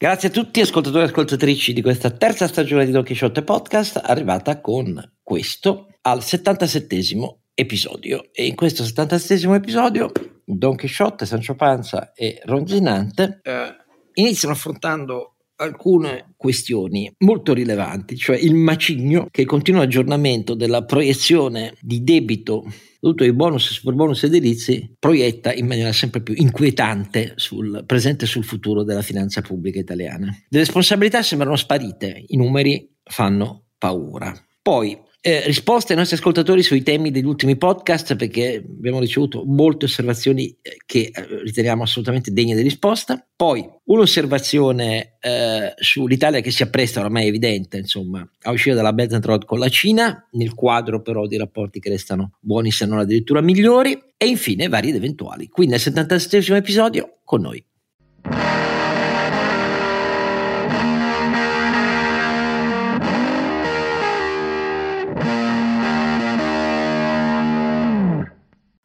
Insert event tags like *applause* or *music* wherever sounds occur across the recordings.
Grazie a tutti ascoltatori e ascoltatrici di questa terza stagione di Don Quixote Podcast, arrivata con questo al 77 episodio. E in questo 77 episodio Don Quixote, Sancho Panza e Ronzinante eh, iniziano affrontando alcune questioni molto rilevanti, cioè il macigno che il continuo aggiornamento della proiezione di debito dovuto ai bonus e superbonus edilizi proietta in maniera sempre più inquietante sul presente e sul futuro della finanza pubblica italiana. Le responsabilità sembrano sparite, i numeri fanno paura. Poi eh, risposte ai nostri ascoltatori sui temi degli ultimi podcast perché abbiamo ricevuto molte osservazioni eh, che eh, riteniamo assolutamente degne di risposta. Poi un'osservazione eh, sull'Italia che si appresta, ormai è evidente, insomma, a uscire dalla Belt and Road con la Cina, nel quadro però di rapporti che restano buoni se non addirittura migliori, e infine vari ed eventuali. Quindi nel 77 episodio con noi.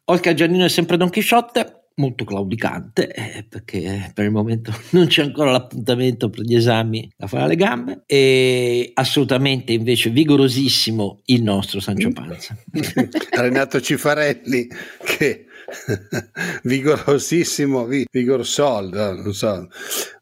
Oscar Giannino è sempre Don Chisciotte, molto claudicante, eh, perché per il momento *laughs* non c'è ancora l'appuntamento per gli esami da fare alle gambe, e assolutamente invece vigorosissimo il nostro Sancio Panza. *laughs* Renato Cifarelli che *laughs* vigorosissimo, Vigorsol, non so.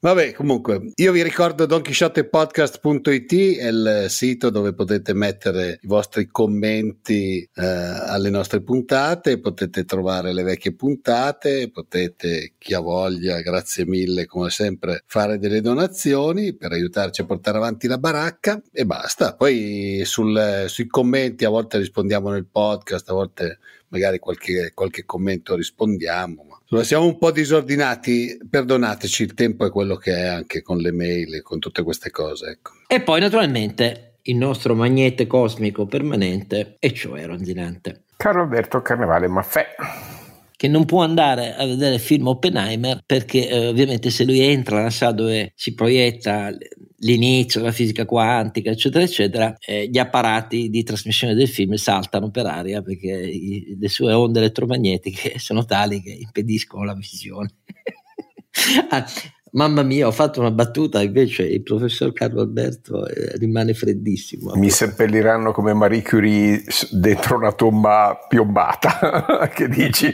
Vabbè, comunque, io vi ricordo donchisciottepodcast.it è il sito dove potete mettere i vostri commenti eh, alle nostre puntate, potete trovare le vecchie puntate, potete, chi ha voglia, grazie mille come sempre, fare delle donazioni per aiutarci a portare avanti la baracca e basta. Poi sul, sui commenti a volte rispondiamo nel podcast, a volte magari qualche, qualche commento rispondiamo. Ma siamo un po' disordinati, perdonateci, il tempo è quello che è anche con le mail e con tutte queste cose. Ecco. E poi naturalmente il nostro magnete cosmico permanente, e cioè Ronzinante. Carlo Alberto Carnevale Maffè che non può andare a vedere il film Oppenheimer perché eh, ovviamente se lui entra sala dove si proietta l'inizio della fisica quantica, eccetera, eccetera, eh, gli apparati di trasmissione del film saltano per aria perché i, le sue onde elettromagnetiche *laughs* sono tali che impediscono la visione. *laughs* ah, Mamma mia, ho fatto una battuta, invece il professor Carlo Alberto eh, rimane freddissimo. Mi seppelliranno come Marie Curie dentro una tomba piombata, *laughs* che dici?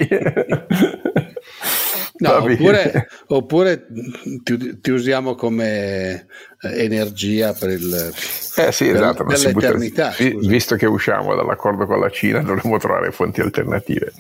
No, oppure, oppure ti, ti, usiamo come eh, energia per il eh sì, esatto, per, l'eternità. Butta, visto che usciamo dall'accordo con la Cina, dovremmo trovare fonti alternative.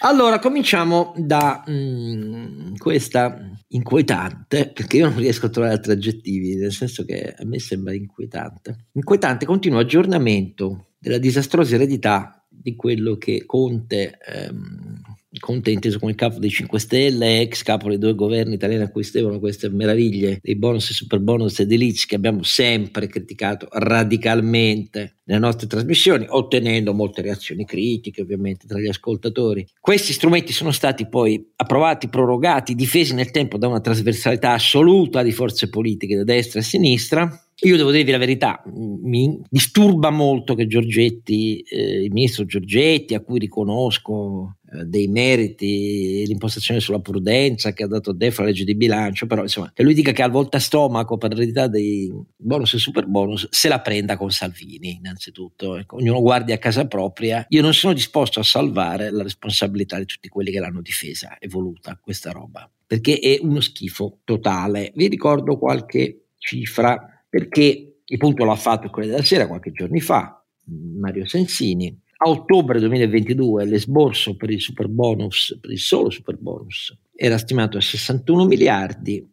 Allora, cominciamo da mh, mm, questa inquietante, perché io non riesco a trovare altri aggettivi, nel senso che a me sembra inquietante. Inquietante continuo aggiornamento della disastrosa eredità di quello che Conte ehm, Conte inteso come capo dei 5 Stelle, ex capo dei due governi italiani a cui stevano queste meraviglie dei bonus e super bonus edilizi che abbiamo sempre criticato radicalmente nelle nostre trasmissioni, ottenendo molte reazioni critiche ovviamente tra gli ascoltatori. Questi strumenti sono stati poi approvati, prorogati, difesi nel tempo da una trasversalità assoluta di forze politiche da destra e sinistra io devo dirvi la verità, mi disturba molto che Giorgetti, eh, il ministro Giorgetti, a cui riconosco dei meriti, l'impostazione sulla prudenza che ha dato DEF alla legge di bilancio, però insomma, che lui dica che il volta stomaco per l'eredità dei bonus e super bonus, se la prenda con Salvini innanzitutto, ecco, ognuno guardi a casa propria, io non sono disposto a salvare la responsabilità di tutti quelli che l'hanno difesa e voluta questa roba, perché è uno schifo totale. Vi ricordo qualche cifra perché il punto l'ha fatto Corriere della Sera qualche giorno fa, Mario Sensini. A ottobre 2022 l'esborso per il super bonus, per il solo super bonus, era stimato a 61 miliardi,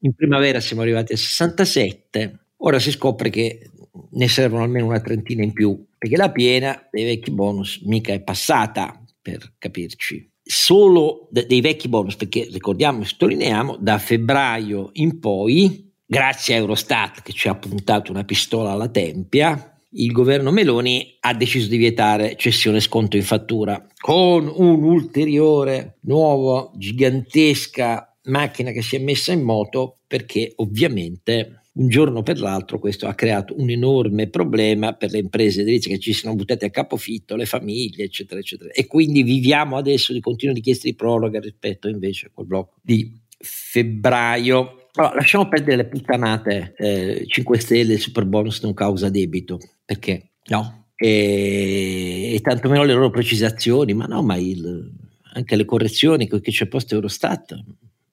in primavera siamo arrivati a 67, ora si scopre che ne servono almeno una trentina in più, perché la piena dei vecchi bonus mica è passata, per capirci. Solo dei vecchi bonus, perché ricordiamo e sottolineiamo, da febbraio in poi grazie a Eurostat che ci ha puntato una pistola alla tempia, il governo Meloni ha deciso di vietare cessione sconto in fattura con un'ulteriore nuova gigantesca macchina che si è messa in moto perché ovviamente un giorno per l'altro questo ha creato un enorme problema per le imprese edilizie che ci sono buttate a capofitto, le famiglie, eccetera, eccetera. E quindi viviamo adesso di continue richieste di proroga rispetto invece col blocco di febbraio Allora, lasciamo perdere le puttanate eh, 5 Stelle, il super bonus non causa debito, perché no? E, e tantomeno le loro precisazioni, ma no, ma il, anche le correzioni che c'è posto Eurostat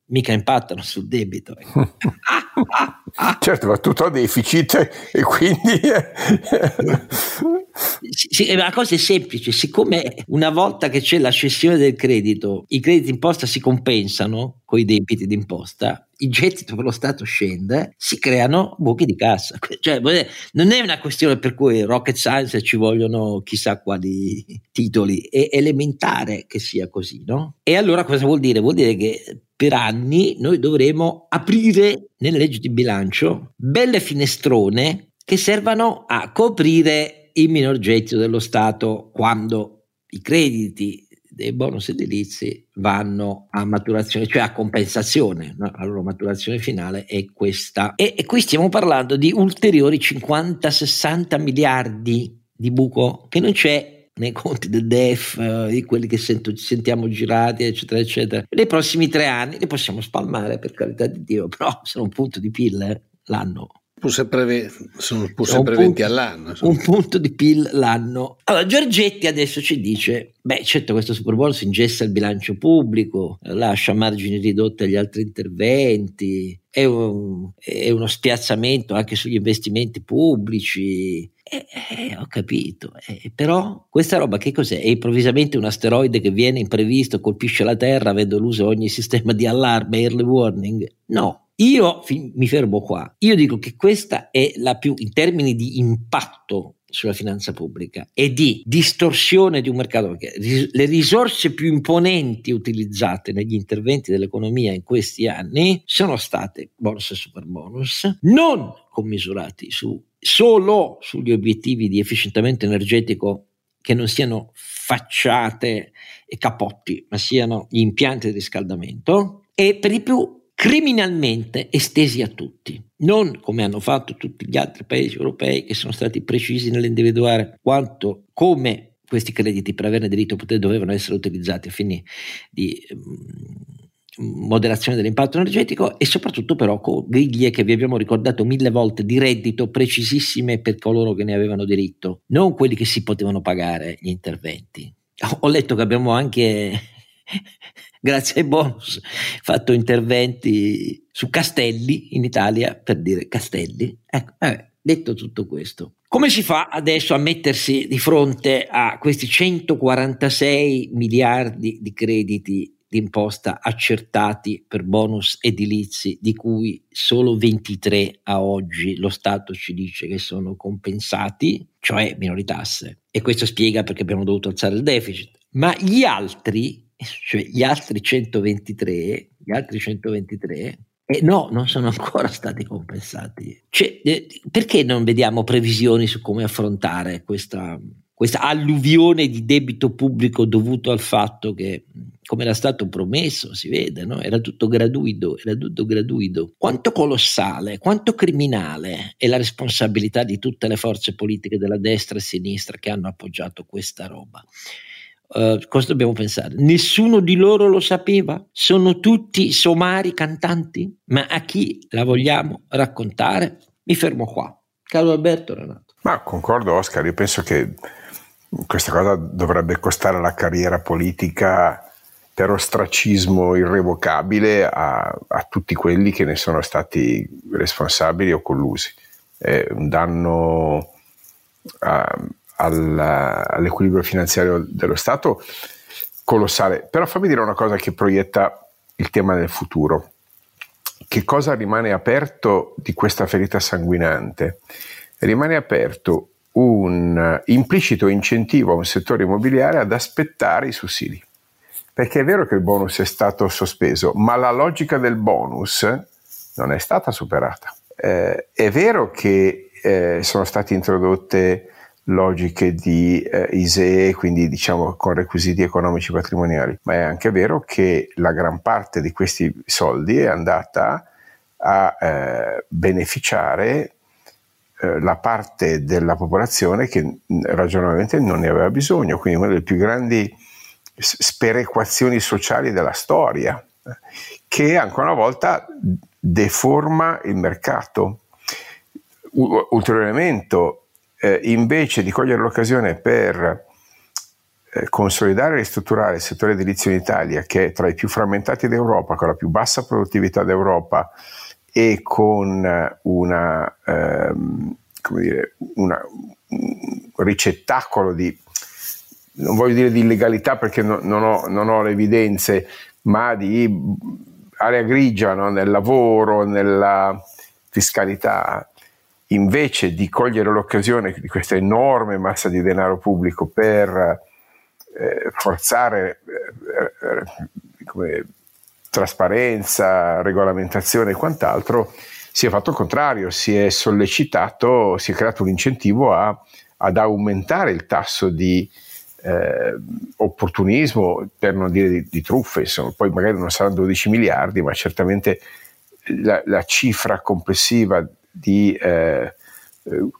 mica impattano sul debito. *laughs* certo, va tutto a deficit e quindi... *laughs* sì, la cosa è semplice, siccome una volta che c'è la cessione del credito, i crediti d'imposta si compensano con i debiti d'imposta, il gettito per lo Stato scende, si creano buchi di cassa. *laughs* Cioè, non è una questione per cui rocket science ci vogliono chissà quali titoli, è elementare che sia così, no? E allora cosa vuol dire? Vuol dire che per anni noi dovremo aprire nelle leggi di bilancio belle finestrone che servano a coprire il minor gettito dello Stato quando i crediti dei bonus edilizi vanno a maturazione, cioè a compensazione, no? la loro maturazione finale è questa. E, e qui stiamo parlando di ulteriori 50-60 miliardi di buco che non c'è nei conti del DEF, eh, di quelli che sento, sentiamo girati, eccetera, eccetera. Nei prossimi tre anni li possiamo spalmare, per carità di Dio, però sono un punto di PIL eh, l'anno. Pur sempre, sono pur sempre 20 punto, all'anno. Insomma. Un punto di PIL l'anno. Allora, Giorgetti adesso ci dice, beh certo questo super bonus ingessa il bilancio pubblico, lascia margini ridotti agli altri interventi, è, un, è uno spiazzamento anche sugli investimenti pubblici, eh, eh, ho capito, eh, però questa roba che cos'è? È improvvisamente un asteroide che viene imprevisto, colpisce la Terra avendo l'uso ogni sistema di allarme, early warning? No, io fi- mi fermo qua. Io dico che questa è la più, in termini di impatto sulla finanza pubblica e di distorsione di un mercato, perché le risorse più imponenti utilizzate negli interventi dell'economia in questi anni sono state bonus e super bonus, non commisurati su solo sugli obiettivi di efficientamento energetico che non siano facciate e capotti, ma siano gli impianti di riscaldamento e per di più criminalmente estesi a tutti, non come hanno fatto tutti gli altri paesi europei che sono stati precisi nell'individuare quanto, come questi crediti per averne diritto dovevano essere utilizzati a fini di um, moderazione dell'impatto energetico e soprattutto però con griglie che vi abbiamo ricordato mille volte di reddito precisissime per coloro che ne avevano diritto, non quelli che si potevano pagare gli interventi. Ho letto che abbiamo anche, grazie ai bonus, fatto interventi su castelli in Italia, per dire castelli. Ecco, eh, detto tutto questo. Come si fa adesso a mettersi di fronte a questi 146 miliardi di crediti d'imposta accertati per bonus edilizi, di cui solo 23 a oggi lo Stato ci dice che sono compensati, cioè minori tasse. E questo spiega perché abbiamo dovuto alzare il deficit. Ma gli altri, *laughs* cioè gli altri 123, gli altri 123 eh no, non sono ancora stati compensati. Cioè, eh, perché non vediamo previsioni su come affrontare questa, questa alluvione di debito pubblico dovuto al fatto che, come era stato promesso, si vede, no? era tutto gratuito, era tutto gratuito. Quanto colossale, quanto criminale è la responsabilità di tutte le forze politiche della destra e sinistra che hanno appoggiato questa roba. Uh, cosa dobbiamo pensare? Nessuno di loro lo sapeva? Sono tutti somari cantanti? Ma a chi la vogliamo raccontare? Mi fermo qua. Caro Alberto Renato. Ma concordo Oscar, io penso che questa cosa dovrebbe costare la carriera politica per ostracismo irrevocabile a, a, tutti quelli che ne sono stati responsabili o collusi. È un danno a, al, all'equilibrio finanziario dello Stato colossale. Però fammi dire una cosa che proietta il tema del futuro. Che cosa rimane aperto di questa ferita sanguinante? Rimane aperto un implicito incentivo a un settore immobiliare ad aspettare i sussidi. Perché è vero che il bonus è stato sospeso, ma la logica del bonus non è stata superata. Eh, è vero che eh, sono state introdotte logiche di eh, ISEE, quindi diciamo con requisiti economici patrimoniali, ma è anche vero che la gran parte di questi soldi è andata a eh, beneficiare eh, la parte della popolazione che ragionevolmente non ne aveva bisogno, quindi una delle più grandi sperequazioni sociali della storia, che ancora una volta deforma il mercato. U- ulteriore elemento, eh, invece di cogliere l'occasione per eh, consolidare e ristrutturare il settore edilizio in Italia, che è tra i più frammentati d'Europa, con la più bassa produttività d'Europa e con una, ehm, dire, una, un ricettacolo di, non voglio dire di illegalità perché no, non, ho, non, ho, le evidenze, ma di area grigia no? nel lavoro, nella fiscalità, invece di cogliere l'occasione di questa enorme massa di denaro pubblico per eh, forzare eh, eh, come, trasparenza, regolamentazione e quant'altro, si è fatto il contrario, si è sollecitato, si è creato un incentivo a, ad aumentare il tasso di eh, opportunismo, per non dire di, di, truffe, insomma, poi magari non saranno 12 miliardi, ma certamente la, la cifra complessiva di eh,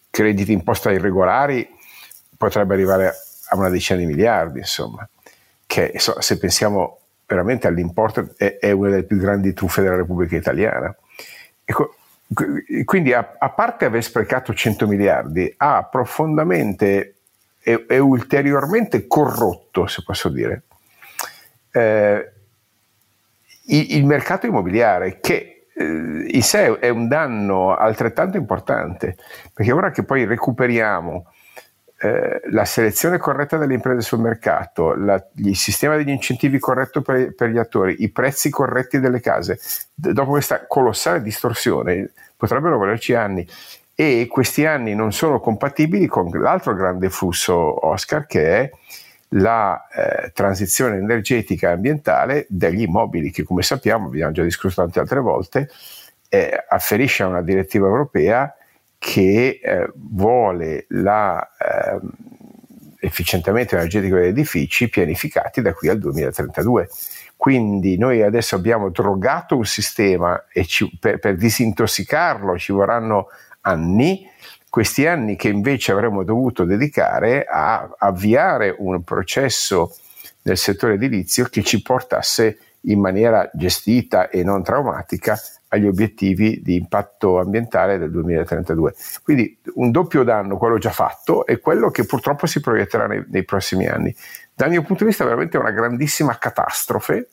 crediti imposta irregolari potrebbe arrivare a una decina di miliardi, insomma, che se pensiamo veramente all'importo è, è una delle più grandi truffe della Repubblica Italiana. Ecco, quindi a, a, parte aver sprecato 100 miliardi, ha profondamente e, e ulteriormente corrotto, se posso dire, eh, il, il, mercato immobiliare che eh, sé è un danno altrettanto importante, perché ora che poi recuperiamo eh, la selezione corretta delle imprese sul mercato, la, il sistema degli incentivi corretto per, per, gli attori, i prezzi corretti delle case, dopo questa colossale distorsione, potrebbero volerci anni. E questi anni non sono compatibili con l'altro grande flusso, Oscar, che è la eh, transizione energetica e ambientale degli immobili, che come sappiamo, abbiamo già discusso tante altre volte, eh, afferisce a una direttiva europea che eh, vuole l'efficientamento ehm, eh, energetico degli edifici pianificati da qui al 2032. Quindi noi adesso abbiamo drogato un sistema e ci, per, per disintossicarlo ci vorranno anni, questi anni che invece avremmo dovuto dedicare a avviare un processo nel settore edilizio che ci portasse in maniera gestita e non traumatica agli obiettivi di impatto ambientale del 2032. Quindi un doppio danno, quello già fatto, e quello che purtroppo si proietterà nei, nei prossimi anni. Dal mio punto di vista è veramente una grandissima catastrofe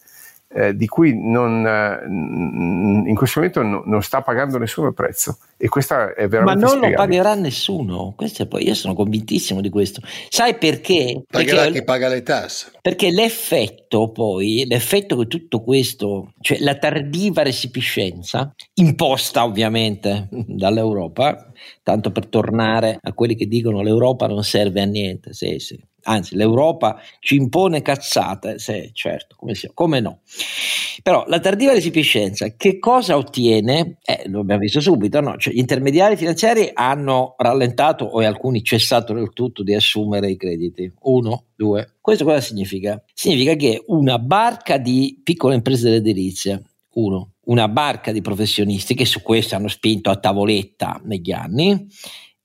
eh, di cui non, eh, in questo momento no, non sta pagando nessuno il prezzo. E questa è veramente ma non lo pagherà nessuno. Questo poi io sono convintissimo di questo. Sai perché? pagherà perché, chi paga le tasse. Perché l'effetto poi l'effetto che tutto questo cioè la tardiva resipiscenza imposta ovviamente dall'Europa tanto per tornare a quelli che dicono l'Europa non serve a niente. Sì sì anzi l'Europa ci impone cazzate, sì, certo, come, sia, come no. Però la tardiva resipiscenza che cosa ottiene? Eh, lo abbiamo visto subito, no? cioè, gli intermediari finanziari hanno rallentato o alcuni cessato del tutto di assumere i crediti. Uno, due. Questo cosa significa? Significa che una barca di piccole imprese dell'edilizia, uno, una barca di professionisti che su questo hanno spinto a tavoletta negli anni,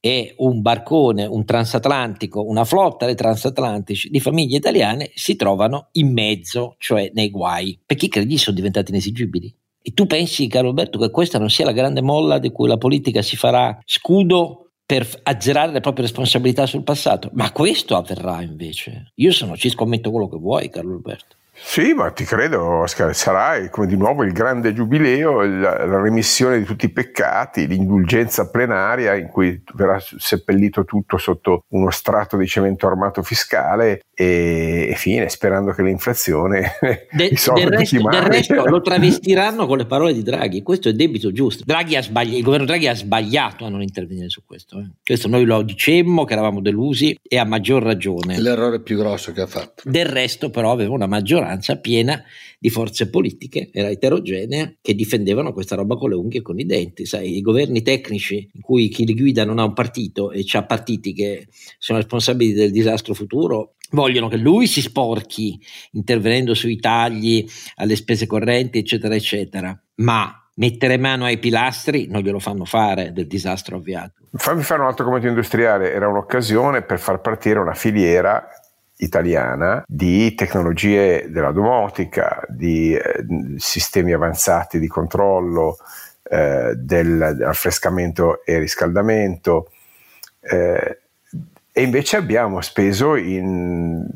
e un barcone, un transatlantico, una flotta di transatlantici di famiglie italiane si trovano in mezzo, cioè nei guai, perché i crediti sono diventati inesigibili. E tu pensi, caro Alberto, che questa non sia la grande molla di cui la politica si farà scudo per azzerare le proprie responsabilità sul passato? Ma questo avverrà invece. Io sono, ci scommetto quello che vuoi, Carlo Alberto. Sì, ma ti credo, Oscar, sarà come di nuovo il grande giubileo, la, la, remissione di tutti i peccati, l'indulgenza plenaria in cui verrà seppellito tutto sotto uno strato di cemento armato fiscale e, e fine, sperando che l'inflazione *laughs* De, del, resto, del resto lo travestiranno con le parole di Draghi, questo è debito giusto. Draghi ha sbagliato, il governo Draghi ha sbagliato a non intervenire su questo. Eh. Questo noi lo dicemmo che eravamo delusi e a maggior ragione. L'errore più grosso che ha fatto. Del resto però aveva una maggioranza maggioranza piena di forze politiche, era eterogenea, che difendevano questa roba con le unghie e con i denti. Sai, i governi tecnici in cui chi li guida non ha un partito e ha partiti che sono responsabili del disastro futuro, vogliono che lui si sporchi intervenendo sui tagli alle spese correnti, eccetera, eccetera. Ma mettere mano ai pilastri non glielo fanno fare del disastro avviato. Fammi fare un altro commento industriale, era un'occasione per far partire una filiera italiana di tecnologie della domotica, di eh, sistemi avanzati di controllo, eh, del affrescamento e riscaldamento. Eh, e invece abbiamo speso in,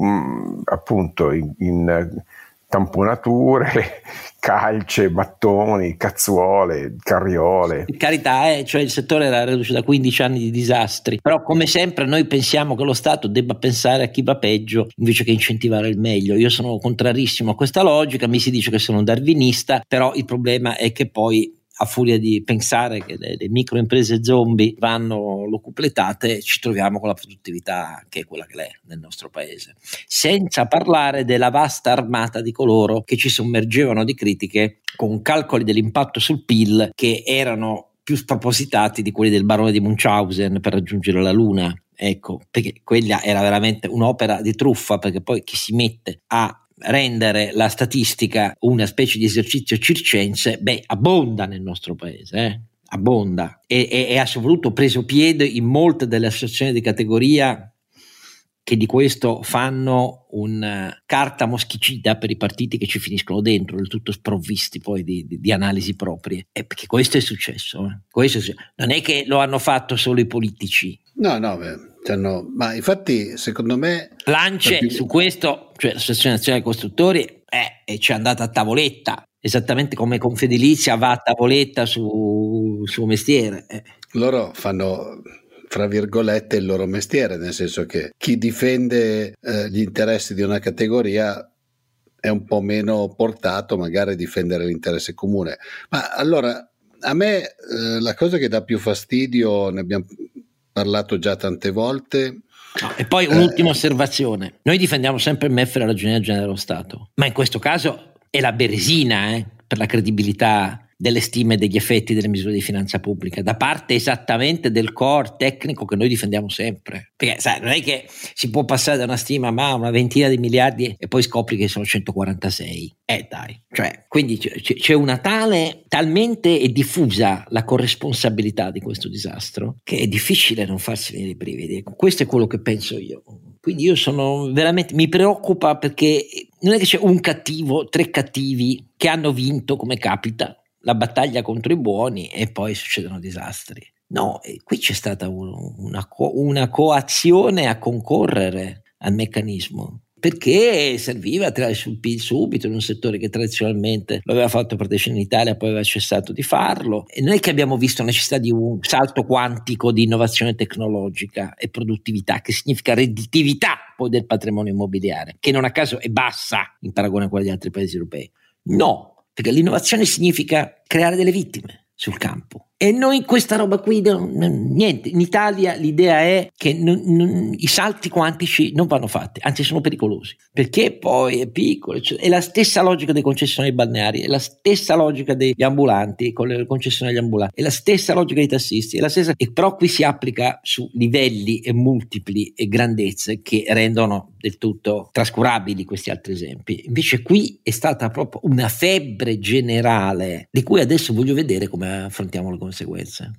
mm, appunto in, in tamponature, *laughs* calce, mattoni, cazzuole, carriole. Carità, eh, cioè il settore era reduce da 15 anni di disastri, però come sempre noi pensiamo che lo Stato debba pensare a chi va peggio invece che incentivare il meglio. Io sono contrarissimo a questa logica, mi si dice che sono un darwinista, però il problema è che poi a furia di pensare che le, le microimprese zombie vanno locupletate, ci troviamo con la produttività che è quella che è nel nostro paese. Senza parlare della vasta armata di coloro che ci sommergevano di critiche con calcoli dell'impatto sul PIL che erano più spropositati di quelli del barone di Munchausen per raggiungere la Luna. Ecco, perché quella era veramente un'opera di truffa, perché poi chi si mette a rendere la statistica una specie di esercizio circense, beh, abbonda nel nostro paese, eh? abbonda e, e, e ha soprattutto preso piede in molte delle associazioni di categoria che di questo fanno una uh, carta moschicida per i partiti che ci finiscono dentro, del tutto sprovvisti poi di, di, di analisi proprie. E perché questo è successo. Eh? Questo è successo. Non è che lo hanno fatto solo i politici. No, no, beh hanno, ma infatti secondo me... Lance su questo, cioè l'Associazione Nazionale Costruttori, eh, ci è andata a tavoletta, esattamente come Confedilizia va a tavoletta su suo mestiere. Eh. Loro fanno fra virgolette il loro mestiere, nel senso che chi difende eh, gli interessi di una categoria è un po' meno portato magari a difendere l'interesse comune. Ma allora a me eh, la cosa che dà più fastidio, ne abbiamo parlato già tante volte. No, e poi un'ultima eh, osservazione. Noi difendiamo sempre il MEF e la Ragioneria Generale dello Stato, ma in questo caso è la beresina eh, per la credibilità delle stime degli effetti delle misure di finanza pubblica, da parte esattamente del core tecnico che noi difendiamo sempre. Perché sai, non è che si può passare da una stima ma una ventina di miliardi e poi scopri che sono 146. Eh dai, cioè, quindi c'è, c'è una tale, talmente è diffusa la corresponsabilità di questo disastro che è difficile non farsi venire i brividi. Questo è quello che penso io. Quindi io sono veramente, mi preoccupa perché non è che c'è un cattivo, tre cattivi che hanno vinto come capita la battaglia contro i buoni e poi succedono disastri. No, qui c'è stata un, una, una coazione a concorrere al meccanismo perché serviva sul PIL subito in un settore che tradizionalmente lo aveva fatto decenni in Italia, poi aveva cessato di farlo. E noi che abbiamo visto la necessità di un salto quantico di innovazione tecnologica e produttività, che significa redditività poi del patrimonio immobiliare, che non a caso è bassa in paragone a quella di altri paesi europei. No, perché l'innovazione significa creare delle vittime sul campo e noi questa roba qui, niente, in Italia l'idea è che non, non, i salti quantici non vanno fatti, anzi sono pericolosi, perché poi è piccolo, cioè, è la stessa logica dei concessionari balneari, è la stessa logica degli ambulanti, con le concessionari ambulanti, è la stessa logica dei tassisti, è la stessa, e però qui si applica su livelli e multipli e grandezze che rendono del tutto trascurabili questi altri esempi. Invece qui è stata proprio una febbre generale di cui adesso voglio vedere come affrontiamo le conseguenze.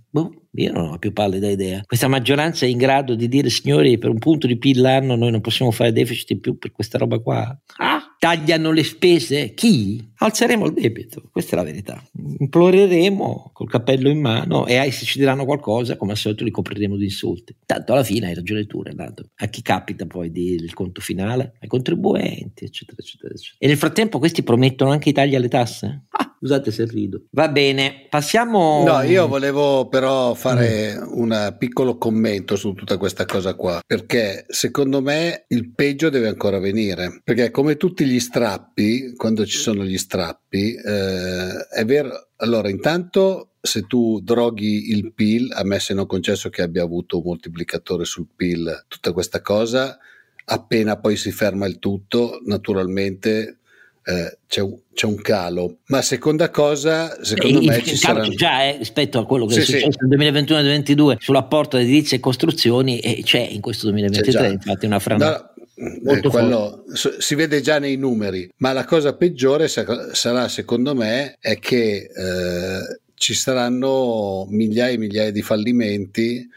Boh, io non ho più pallida idea. Questa maggioranza è in grado di dire, signori, per un punto di PIL l'anno noi non possiamo fare deficit in più per questa roba qua. Ah, tagliano le spese? Chi? Alzeremo il debito, questa è la verità. Imploreremo col cappello in mano e se ci diranno qualcosa, come al solito li copriremo di insulti. Tanto alla fine hai ragione tu, Renato. A chi capita poi il conto finale? Ai contribuenti, eccetera, eccetera, eccetera. E nel frattempo questi promettono anche i tagli alle tasse? Ah, scusate se rido. Va bene, passiamo... No, io volevo però fare mm. un piccolo commento su tutta questa cosa qua, perché secondo me il peggio deve ancora venire, perché come tutti gli strappi, quando ci sono gli strappi, eh, è vero, allora intanto se tu droghi il PIL, a me se non concesso che abbia avuto un moltiplicatore sul PIL, tutta questa cosa, appena poi si ferma il tutto, naturalmente eh, c'è, un, c'è, un, calo. Ma seconda cosa, secondo e me ci sarà... già eh, rispetto a quello che sì, è successo sì. nel 2021-2022 sull'apporto di edilizia e costruzioni e c'è in questo 2023 infatti una frana. No, eh, quello, si vede già nei numeri, ma la cosa peggiore sarà secondo me è che eh, ci saranno migliaia e migliaia di fallimenti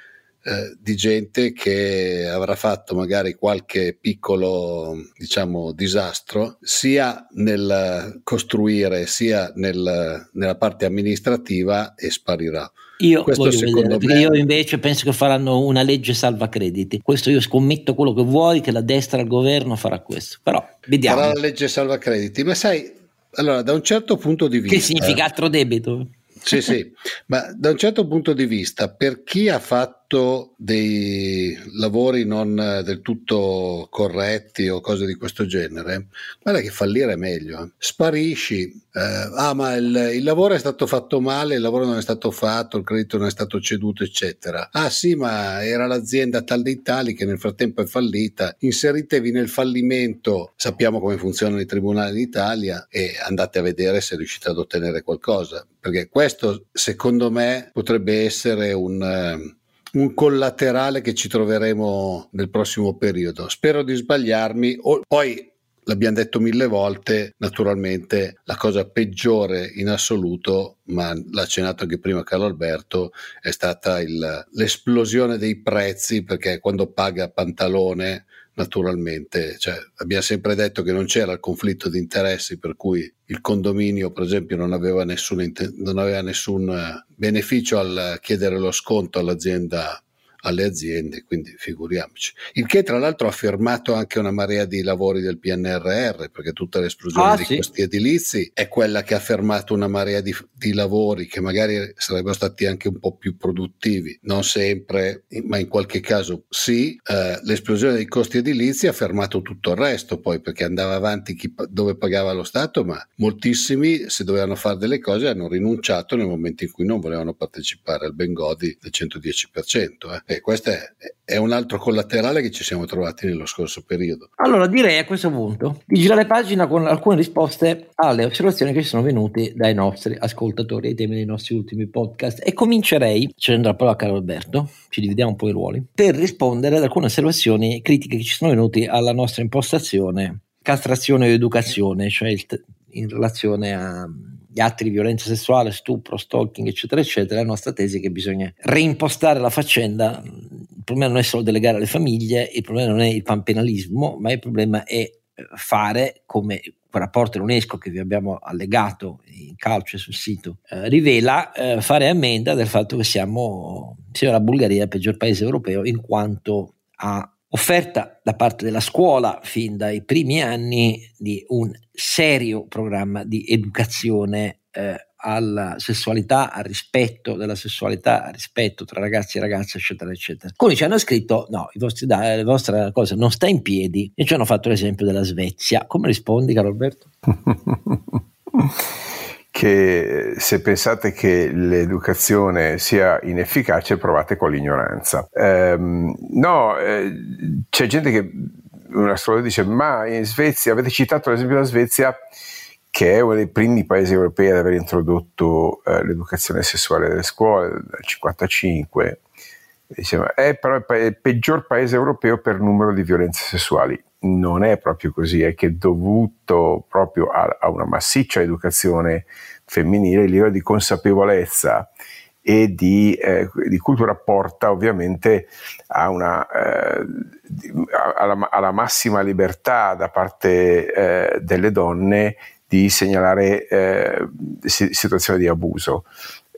eh, di gente che avrà fatto magari qualche piccolo diciamo disastro sia nel costruire sia nel, nella parte amministrativa e sparirà. Io, vedere, me... io invece penso che faranno una legge salva crediti. Questo io scommetto quello che vuoi, che la destra al governo farà questo. Però vediamo. Farà la legge salva crediti, ma sai, allora da un certo punto di vista... Che significa altro debito? Sì, sì, *laughs* ma da un certo punto di vista, per chi ha fatto dei lavori non del tutto corretti o cose di questo genere, guarda che fallire è meglio. Eh. Sparisci, eh, ah ma il, il, lavoro è stato fatto male, il lavoro non è stato fatto, il credito non è stato ceduto, eccetera. Ah sì, ma era l'azienda tal dei tali che nel frattempo è fallita. Inseritevi nel fallimento, sappiamo come funzionano i tribunali in Italia e andate a vedere se riuscite ad ottenere qualcosa, perché questo secondo me potrebbe essere un... Un collaterale che ci troveremo nel prossimo periodo. Spero di sbagliarmi. poi l'abbiamo detto mille volte, naturalmente la cosa peggiore in assoluto, ma l'ha accennato anche prima Carlo Alberto, è stata il, l'esplosione dei prezzi perché quando paga pantalone naturalmente, cioè, abbiamo sempre detto che non c'era il conflitto di interessi per cui il condominio per esempio non aveva nessun, non aveva nessun eh, beneficio al chiedere lo sconto all'azienda alle aziende, quindi figuriamoci. Il che tra l'altro ha fermato anche una marea di lavori del PNRR, perché tutta l'esplosione ah, dei sì. costi edilizi è quella che ha fermato una marea di, di, lavori che magari sarebbero stati anche un po' più produttivi, non sempre, ma in qualche caso sì. Eh, l'esplosione dei costi edilizi ha fermato tutto il resto poi, perché andava avanti chi, dove pagava lo Stato, ma moltissimi se dovevano fare delle cose hanno rinunciato nel momento in cui non volevano partecipare al Bengodi del 110%. Eh. E questo è, è, un altro collaterale che ci siamo trovati nello scorso periodo. Allora direi a questo punto di girare pagina con alcune risposte alle osservazioni che ci sono venute dai nostri ascoltatori ai temi dei nostri ultimi podcast e comincerei, cedendo la parola a Carlo Alberto, ci dividiamo un po' i ruoli, per rispondere ad alcune osservazioni critiche che ci sono venute alla nostra impostazione castrazione o educazione, cioè in relazione a gli atti di violenza sessuale, stupro, stalking, eccetera, eccetera, la nostra tesi è che bisogna reimpostare la faccenda. Il problema non è solo delegare alle famiglie, il problema non è il panpenalismo, ma il problema è eh, fare come quel rapporto dell'UNESCO che vi abbiamo allegato in calce sul sito eh, rivela eh, fare ammenda del fatto che siamo, siamo la Bulgaria il peggior paese europeo in quanto a offerta da parte della scuola fin dai primi anni di un serio programma di educazione eh, alla sessualità, al rispetto della sessualità, al rispetto tra ragazzi e ragazze, eccetera, eccetera. Alcuni ci hanno scritto: no, i vostri, la vostra cosa non sta in piedi, e ci hanno fatto l'esempio della Svezia. Come rispondi, caro Alberto? *laughs* che se pensate che l'educazione sia inefficace provate con l'ignoranza. Ehm, no, eh, c'è gente che un astrologo dice ma in Svezia, avete citato l'esempio della Svezia che è uno dei primi paesi europei ad aver introdotto eh, l'educazione sessuale nelle scuole nel 1955, diceva, è però il peggior paese europeo per numero di violenze sessuali non è proprio così, è che dovuto proprio a, a una massiccia educazione femminile, il livello di consapevolezza e di, eh, di cultura porta ovviamente a una, eh, alla, alla, massima libertà da parte eh, delle donne di segnalare eh, situazioni di abuso.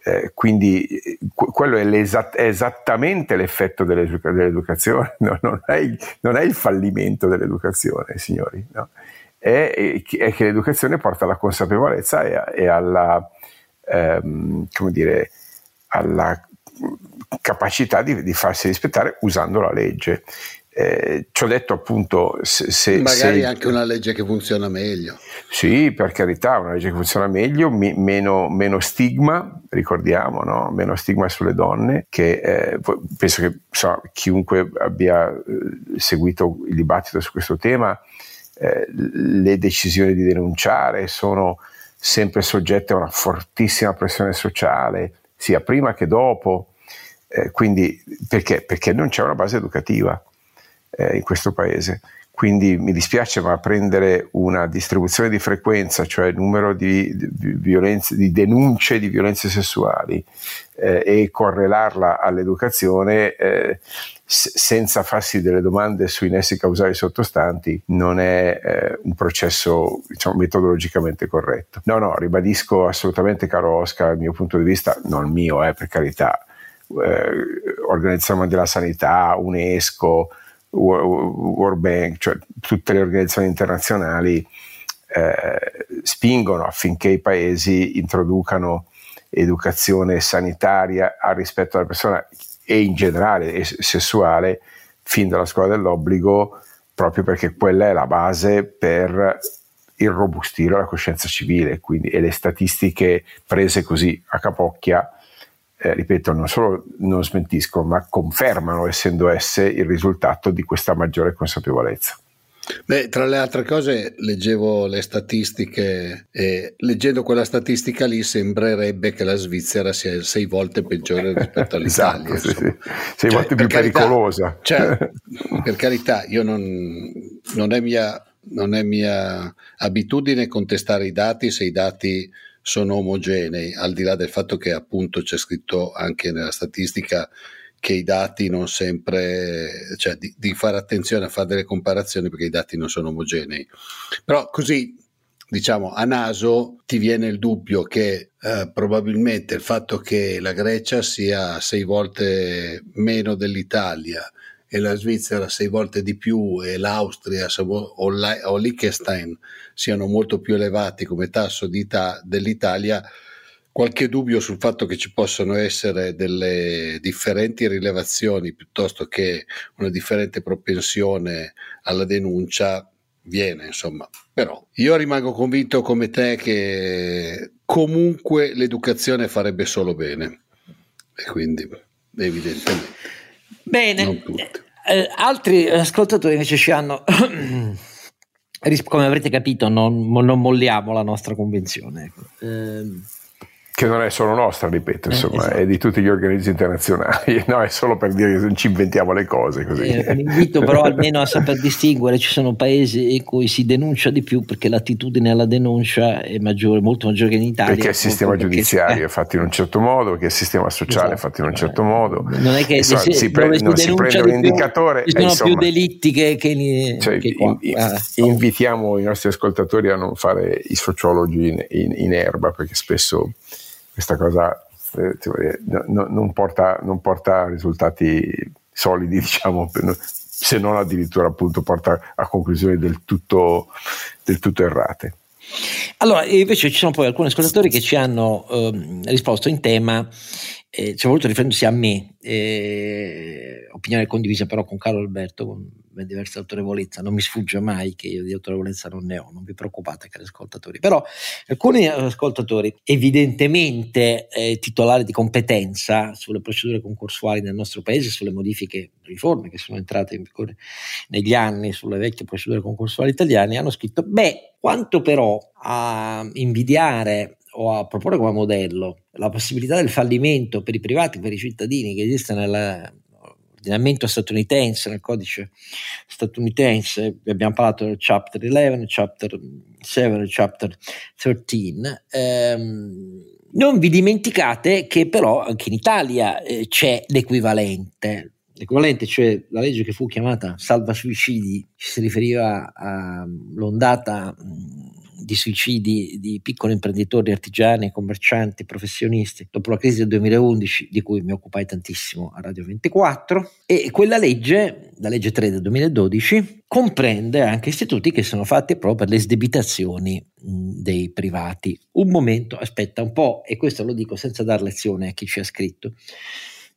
Eh, quindi quello è, è, esattamente l'effetto dell'educa- dell'educazione, *laughs* no? non, è il, non, è il, fallimento dell'educazione, signori, no? è, è, che l'educazione porta alla consapevolezza e, e alla, ehm, dire, alla capacità di, di, farsi rispettare usando la legge. Eh, ci ho detto appunto se, se magari se, anche una legge che funziona meglio sì per carità una legge che funziona meglio mi, meno, meno, stigma ricordiamo no? meno stigma sulle donne che eh, penso che so, chiunque abbia eh, seguito il dibattito su questo tema eh, le decisioni di denunciare sono sempre soggette a una fortissima pressione sociale sia prima che dopo eh, quindi perché? perché non c'è una base educativa eh, in questo paese. quindi mi dispiace, ma prendere una distribuzione di frequenza, cioè numero di, di, violenze, di denunce di violenze sessuali eh, e correlarla all'educazione eh, s- senza farsi delle domande sui nessi causali sottostanti non è eh, un processo diciamo, metodologicamente corretto. No, no, ribadisco assolutamente, caro Oscar, il mio punto di vista, non il mio, eh, per carità, eh, Organizzazione della Sanità, UNESCO, World Bank, cioè tutte le organizzazioni internazionali eh, spingono affinché i paesi introducano educazione sanitaria al rispetto della persona e in generale sessuale fin dalla scuola dell'obbligo proprio perché quella è la base per irrobustire la coscienza civile quindi, e le statistiche prese così a capocchia eh, ripeto, non solo non smentiscono, ma confermano, essendo esse, il risultato di questa maggiore consapevolezza. Beh, tra le altre cose leggevo le statistiche e leggendo quella statistica lì sembrerebbe che la Svizzera sia sei volte peggiore *laughs* rispetto all'Italia. esatto, sì, sì. Sei cioè, volte più carità, pericolosa. Cioè, *laughs* per carità, io non, non, è mia, non è mia abitudine contestare i dati se i dati sono omogenei, al di là del fatto che appunto c'è scritto anche nella statistica che i dati non sempre, cioè di, di, fare attenzione a fare delle comparazioni perché i dati non sono omogenei. Però così, diciamo, a naso ti viene il dubbio che eh, probabilmente il fatto che la Grecia sia sei volte meno dell'Italia e la Svizzera sei volte di più e l'Austria o, la, siano molto più elevati come tasso di ta- dell'Italia, qualche dubbio sul fatto che ci possano essere delle differenti rilevazioni piuttosto che una differente propensione alla denuncia viene, insomma. Però io rimango convinto come te che comunque l'educazione farebbe solo bene. E quindi, evidentemente. Bene, eh, altri ascoltatori invece ci hanno, *clears throat* come avrete capito, non, non molliamo la nostra convenzione. Ecco. Eh, che non è solo nostra, ripeto, eh, insomma, esatto. è di tutti gli organismi internazionali, *laughs* no, è solo per dire che non ci inventiamo le cose così. Eh, invito però almeno a saper distinguere, ci sono paesi in cui si denuncia di più perché l'attitudine alla denuncia è maggiore, molto maggiore che in Italia. Perché il sistema giudiziario perché, è fatto in un certo modo, perché il sistema sociale esatto. è fatto in un certo modo. Non è che insomma, si, si, pre- non si prende un indicatore. Ci sono insomma, più delitti che, che, li, cioè, che in, ah, invitiamo i nostri ascoltatori a non fare i sociologi in, in, in erba perché spesso questa cosa eh, no, non, porta, non risultati solidi, *laughs* diciamo, se non addirittura appunto porta a conclusioni del tutto, del tutto errate. Allora, invece ci sono poi alcuni ascoltatori che ci hanno eh, risposto in tema eh, ci è voluto riferendosi a me, eh, opinione condivisa però con Carlo Alberto con diversa autorevolezza, non mi sfugge mai che io di autorevolezza non ne ho, non vi preoccupate cari ascoltatori, però alcuni ascoltatori evidentemente eh, titolari di competenza sulle procedure concorsuali nel nostro paese, sulle modifiche, riforme che sono entrate in vigore negli anni sulle vecchie procedure concorsuali italiane, hanno scritto, beh, quanto però a invidiare o a proporre come modello la possibilità del fallimento per i privati, per i cittadini che esiste nell'ordinamento statunitense, nel codice statunitense, abbiamo parlato del chapter 11, chapter 7, chapter 13, ehm, non vi dimenticate che però anche in Italia eh, c'è l'equivalente, l'equivalente, cioè la legge che fu chiamata salva suicidi, ci si riferiva all'ondata di suicidi di piccoli imprenditori, artigiani, commercianti, professionisti dopo la crisi del 2011 di cui mi occupai tantissimo a Radio 24 e quella legge, la legge 3 del 2012, comprende anche istituti che sono fatti proprio per le sdebitazioni dei privati. Un momento, aspetta un po', e questo lo dico senza dar lezione a chi ci ha scritto,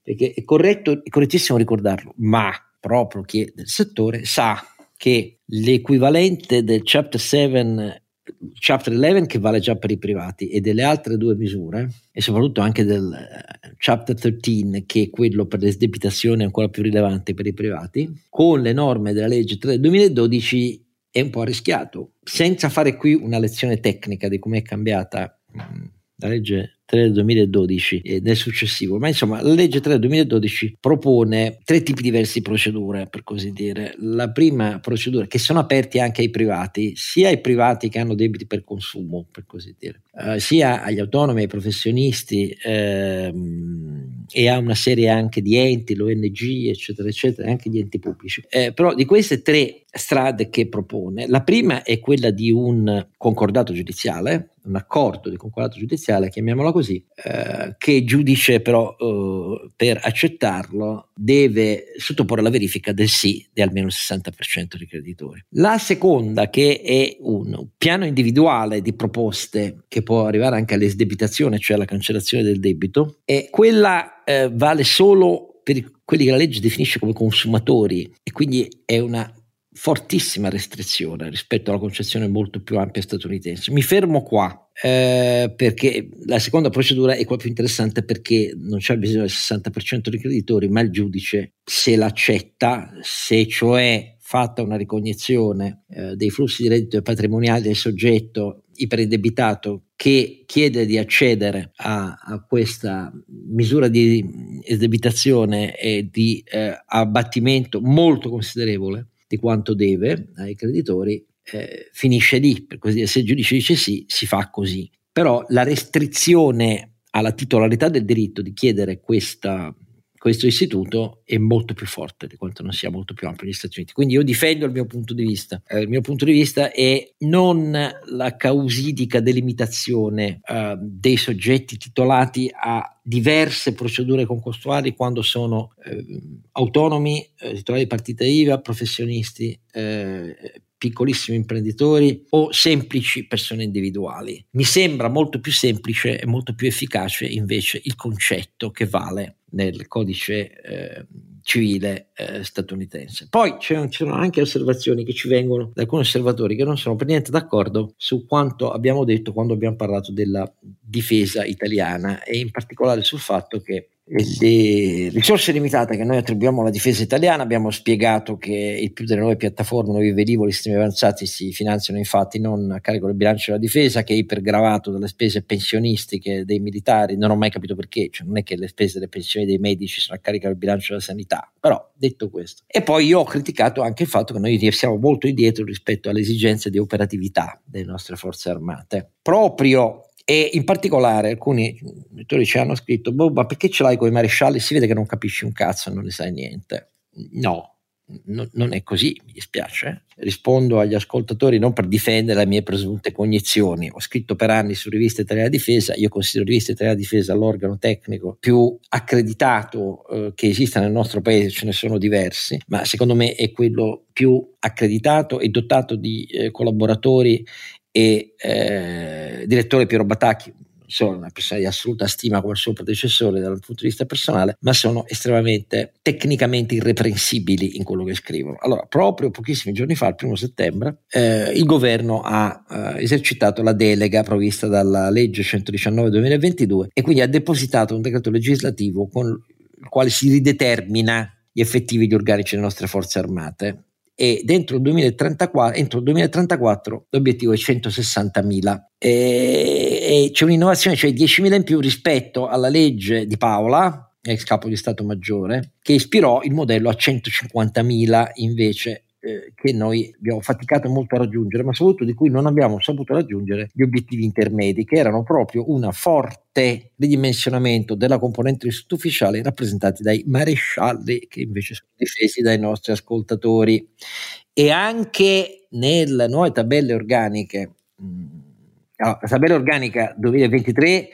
perché è corretto, è correttissimo ricordarlo, ma proprio chi è del settore sa che l'equivalente del Chapter 7 Chapter 11 che vale già per i privati e delle altre due misure e soprattutto anche del uh, Chapter 13 che è quello per le sdebitazioni ancora più rilevante per i privati con le norme della legge 3 del 2012 è un po' arrischiato senza fare qui una lezione tecnica di come è cambiata mh, la legge 3 del 2012 e nel successivo, ma insomma la legge 3 del 2012 propone tre tipi diversi di procedure, per così dire. La prima procedura, che sono aperti anche ai privati, sia ai privati che hanno debiti per consumo, per così dire, uh, sia agli autonomi, ai professionisti ehm, e a una serie anche di enti, l'ONG, eccetera, eccetera, anche di enti pubblici. Eh, però di queste tre strade che propone, la prima è quella di un concordato giudiziale, un accordo di concordato giudiziale, chiamiamola così, eh, che il giudice però eh, per accettarlo deve sottoporre la verifica del sì di almeno il 60% dei creditori. La seconda, che è un piano individuale di proposte che può arrivare anche all'esdebitazione, cioè alla cancellazione del debito, è quella eh, vale solo per quelli che la legge definisce come consumatori e quindi è una fortissima restrizione rispetto alla concezione molto più ampia statunitense. Mi fermo qua eh, perché la seconda procedura è quella più interessante perché non c'è bisogno del 60% dei creditori, ma il giudice se l'accetta, se cioè fatta una ricognizione eh, dei flussi di reddito e patrimoniali del soggetto iperindebitato che chiede di accedere a, a questa misura di esdebitazione e di eh, abbattimento molto considerevole di quanto deve ai creditori, eh, finisce lì, per così dire, se il giudice dice sì, si fa così. Però la restrizione alla titolarità del diritto di chiedere questa, questo istituto è molto più forte di quanto non sia molto più ampio negli Stati Uniti. Quindi io difendo il mio punto di vista. Eh, il mio punto di vista è non la causidica delimitazione eh, dei soggetti titolati a diverse procedure concorsuali quando sono eh, autonomi, eh, titolari di partita IVA, professionisti, eh, piccolissimi imprenditori o semplici persone individuali. Mi sembra molto più semplice e molto più efficace invece il concetto che vale nel codice eh, civile eh, statunitense. Poi ci sono anche osservazioni che ci vengono da alcuni osservatori che non sono per niente d'accordo su quanto abbiamo detto quando abbiamo parlato della difesa italiana e in particolare sul fatto che le risorse limitate che noi attribuiamo alla difesa italiana abbiamo spiegato che il più delle nuove piattaforme, nuovi velivoli, sistemi avanzati si finanziano infatti non a carico del bilancio della difesa che è ipergravato dalle spese pensionistiche dei militari, non ho mai capito perché, cioè non è che le spese delle pensioni dei medici sono a carico del bilancio della sanità, però detto questo. E poi io ho criticato anche il fatto che noi siamo molto indietro rispetto alle esigenze di operatività delle nostre forze armate. Proprio e in particolare alcuni lettori ci hanno scritto: boh, ma perché ce l'hai con i marescialli? Si vede che non capisci un cazzo, non ne sai niente. No, no, non è così, mi dispiace. Rispondo agli ascoltatori non per difendere le mie presunte cognizioni. Ho scritto per anni su Rivista Italiana Difesa, io considero Rivista Italiana Difesa l'organo tecnico più accreditato eh, che esista nel nostro paese, ce ne sono diversi, ma secondo me è quello più accreditato e dotato di eh, collaboratori e eh, direttore Piero Batacchi, sono una persona di assoluta stima come il suo predecessore dal punto di vista personale, ma sono estremamente tecnicamente irreprensibili in quello che scrivono. Allora, proprio pochissimi giorni fa, il primo settembre, eh, il governo ha eh, esercitato la delega provvista dalla legge 119-2022 e quindi ha depositato un decreto legislativo con il quale si ridetermina gli effettivi di organici delle nostre forze armate e dentro il 2034, entro il 2034 l'obiettivo è 160.000 e, e c'è un'innovazione, cioè 10.000 in più rispetto alla legge di Paola, ex capo di Stato Maggiore, che ispirò il modello a 150.000 invece eh, che noi abbiamo faticato molto a raggiungere, ma soprattutto di cui non abbiamo saputo raggiungere gli obiettivi intermedi, che erano proprio un forte ridimensionamento della componente ufficiale rappresentati dai marescialli, che invece sono difesi dai nostri ascoltatori. E anche nelle nuove tabelle organiche, mh, la tabella organica 2023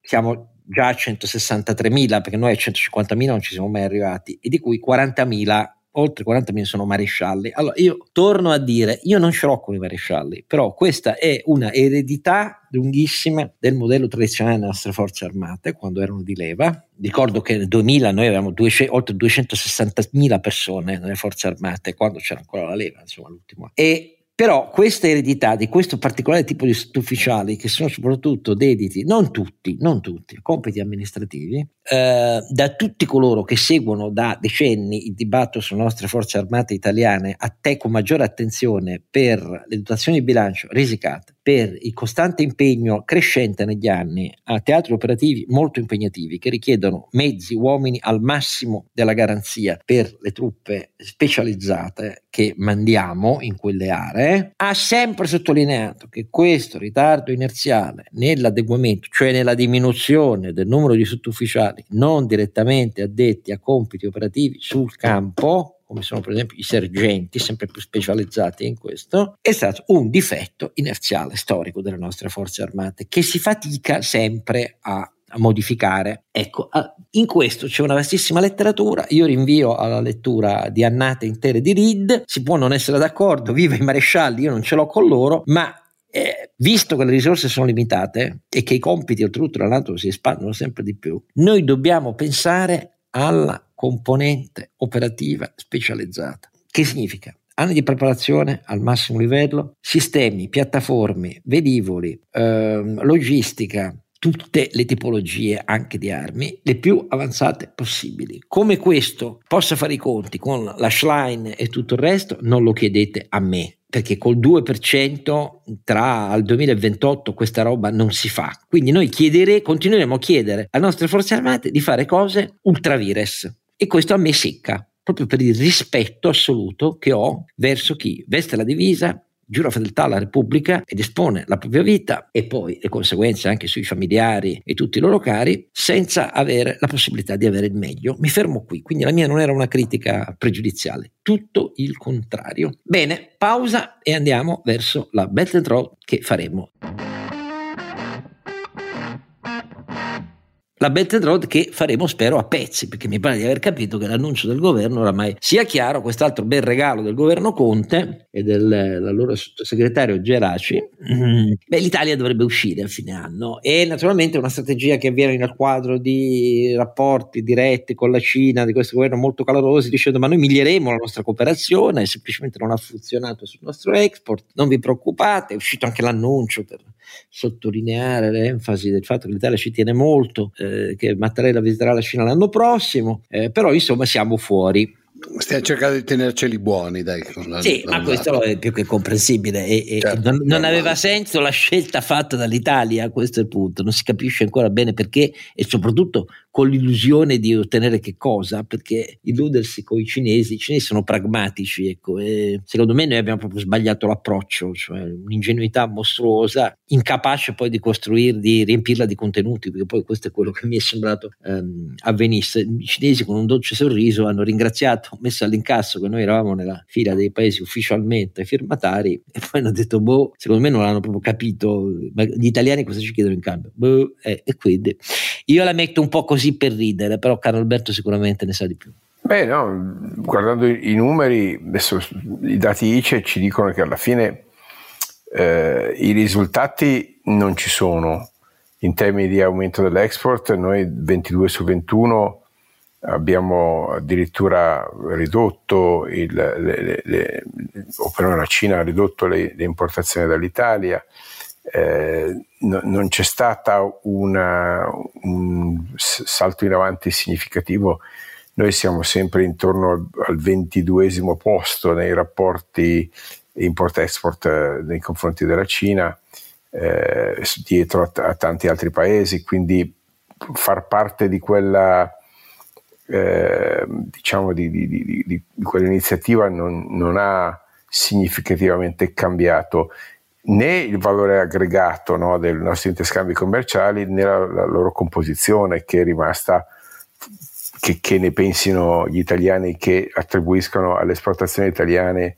siamo già a 163.000 perché noi a 150.000 non ci siamo mai arrivati e di cui 40.000 oltre 40.000 sono marescialli. Allora io torno a dire, io non ce l'ho con i marescialli, però questa è una eredità lunghissima del modello tradizionale delle nostre forze armate quando erano di leva. Ricordo che nel 2000 noi avevamo 200, oltre 260.000 persone nelle forze armate quando c'era ancora la leva, insomma l'ultimo. E però questa eredità di questo particolare tipo di ufficiali, che sono soprattutto dediti, non tutti, non tutti, a compiti amministrativi, eh, da tutti coloro che seguono da decenni il dibattito sulle nostre forze armate italiane, a te con maggiore attenzione per le dotazioni di bilancio risicate, per il costante impegno crescente negli anni a teatri operativi molto impegnativi che richiedono mezzi, uomini al massimo della garanzia per le truppe specializzate che mandiamo in quelle aree, ha sempre sottolineato che questo ritardo inerziale nell'adeguamento, cioè nella diminuzione del numero di sottufficiali non direttamente addetti a compiti operativi sul campo, come sono per esempio i sergenti, sempre più specializzati in questo, è stato un difetto inerziale storico delle nostre forze armate che si fatica sempre a a modificare. Ecco, in questo c'è una vastissima letteratura, io rinvio alla lettura di annate intere di Reed, si può non essere d'accordo, viva i marescialli, io non ce l'ho con loro, ma eh, visto che le risorse sono limitate e che i compiti oltretutto dalla NATO si espandono sempre di più, noi dobbiamo pensare alla componente operativa specializzata. Che significa? Anni di preparazione al massimo livello, sistemi, piattaforme, velivoli, ehm, logistica, tutte le tipologie anche di armi, le più avanzate possibili. Come questo possa fare i conti con la Schlein e tutto il resto, non lo chiedete a me, perché col 2% tra al 2028 questa roba non si fa. Quindi noi chiedere, continueremo a chiedere alle nostre forze armate di fare cose ultravires e questo a me secca, proprio per il rispetto assoluto che ho verso chi veste la divisa, giura fedeltà alla Repubblica ed espone la propria vita e poi le conseguenze anche sui familiari e tutti i loro cari senza avere la possibilità di avere il meglio. Mi fermo qui, quindi la mia non era una critica pregiudiziale, tutto il contrario. Bene, pausa e andiamo verso la Belt and Road che faremo. La Belt and Road che faremo spero a pezzi perché mi pare di aver capito che l'annuncio del governo oramai sia chiaro quest'altro bel regalo del governo Conte e dell'allora sottosegretario Geraci mm. beh l'Italia dovrebbe uscire a fine anno e naturalmente una strategia che avviene nel quadro di rapporti diretti con la Cina di questo governo molto calorosi dicendo ma noi miglioreremo la nostra cooperazione semplicemente non ha funzionato sul nostro export non vi preoccupate è uscito anche l'annuncio per sottolineare l'enfasi del fatto che l'Italia ci tiene molto, eh, che Mattarella visiterà la Cina l'anno prossimo, eh, però insomma siamo fuori. Stiamo cercando di tenerceli buoni, dai. Sì, ma questo è più che comprensibile. E, e certo, non, non aveva senso la scelta fatta dall'Italia, questo è il punto. Non si capisce ancora bene perché e soprattutto con l'illusione di ottenere che cosa, perché illudersi con i cinesi, i cinesi sono pragmatici, ecco, e secondo me noi abbiamo proprio sbagliato l'approccio, cioè un'ingenuità mostruosa, incapace poi di costruire, di riempirla di contenuti, perché poi questo è quello che mi è sembrato ehm, avvenisse. I cinesi con un dolce sorriso hanno ringraziato, messo all'incasso che noi eravamo nella fila dei paesi ufficialmente firmatari e poi hanno detto, boh, secondo me non l'hanno proprio capito, ma gli italiani cosa ci chiedono in cambio? Boh, eh, e quindi io la metto un po' così così per ridere, però Carlo Alberto sicuramente ne sa di più. Beh, no, guardando i, numeri, adesso i dati ICE ci dicono che alla fine eh, i risultati non ci sono in termini di aumento dell'export. Noi 22 su 21 abbiamo addirittura ridotto, il, le, le, le, o però la Cina ha ridotto le, le importazioni dall'Italia. Eh, no, non c'è stato un salto in avanti significativo. Noi siamo sempre intorno al, 22 posto nei rapporti import-export eh, nei confronti della Cina, eh, dietro a, t- a, tanti altri paesi, quindi far parte di quella eh, diciamo di, di, di, di, quell'iniziativa non, non ha significativamente cambiato né il valore aggregato no, dei nostri interscambi commerciali né la, la, loro composizione che è rimasta che, che, ne pensino gli italiani che attribuiscono alle esportazioni italiane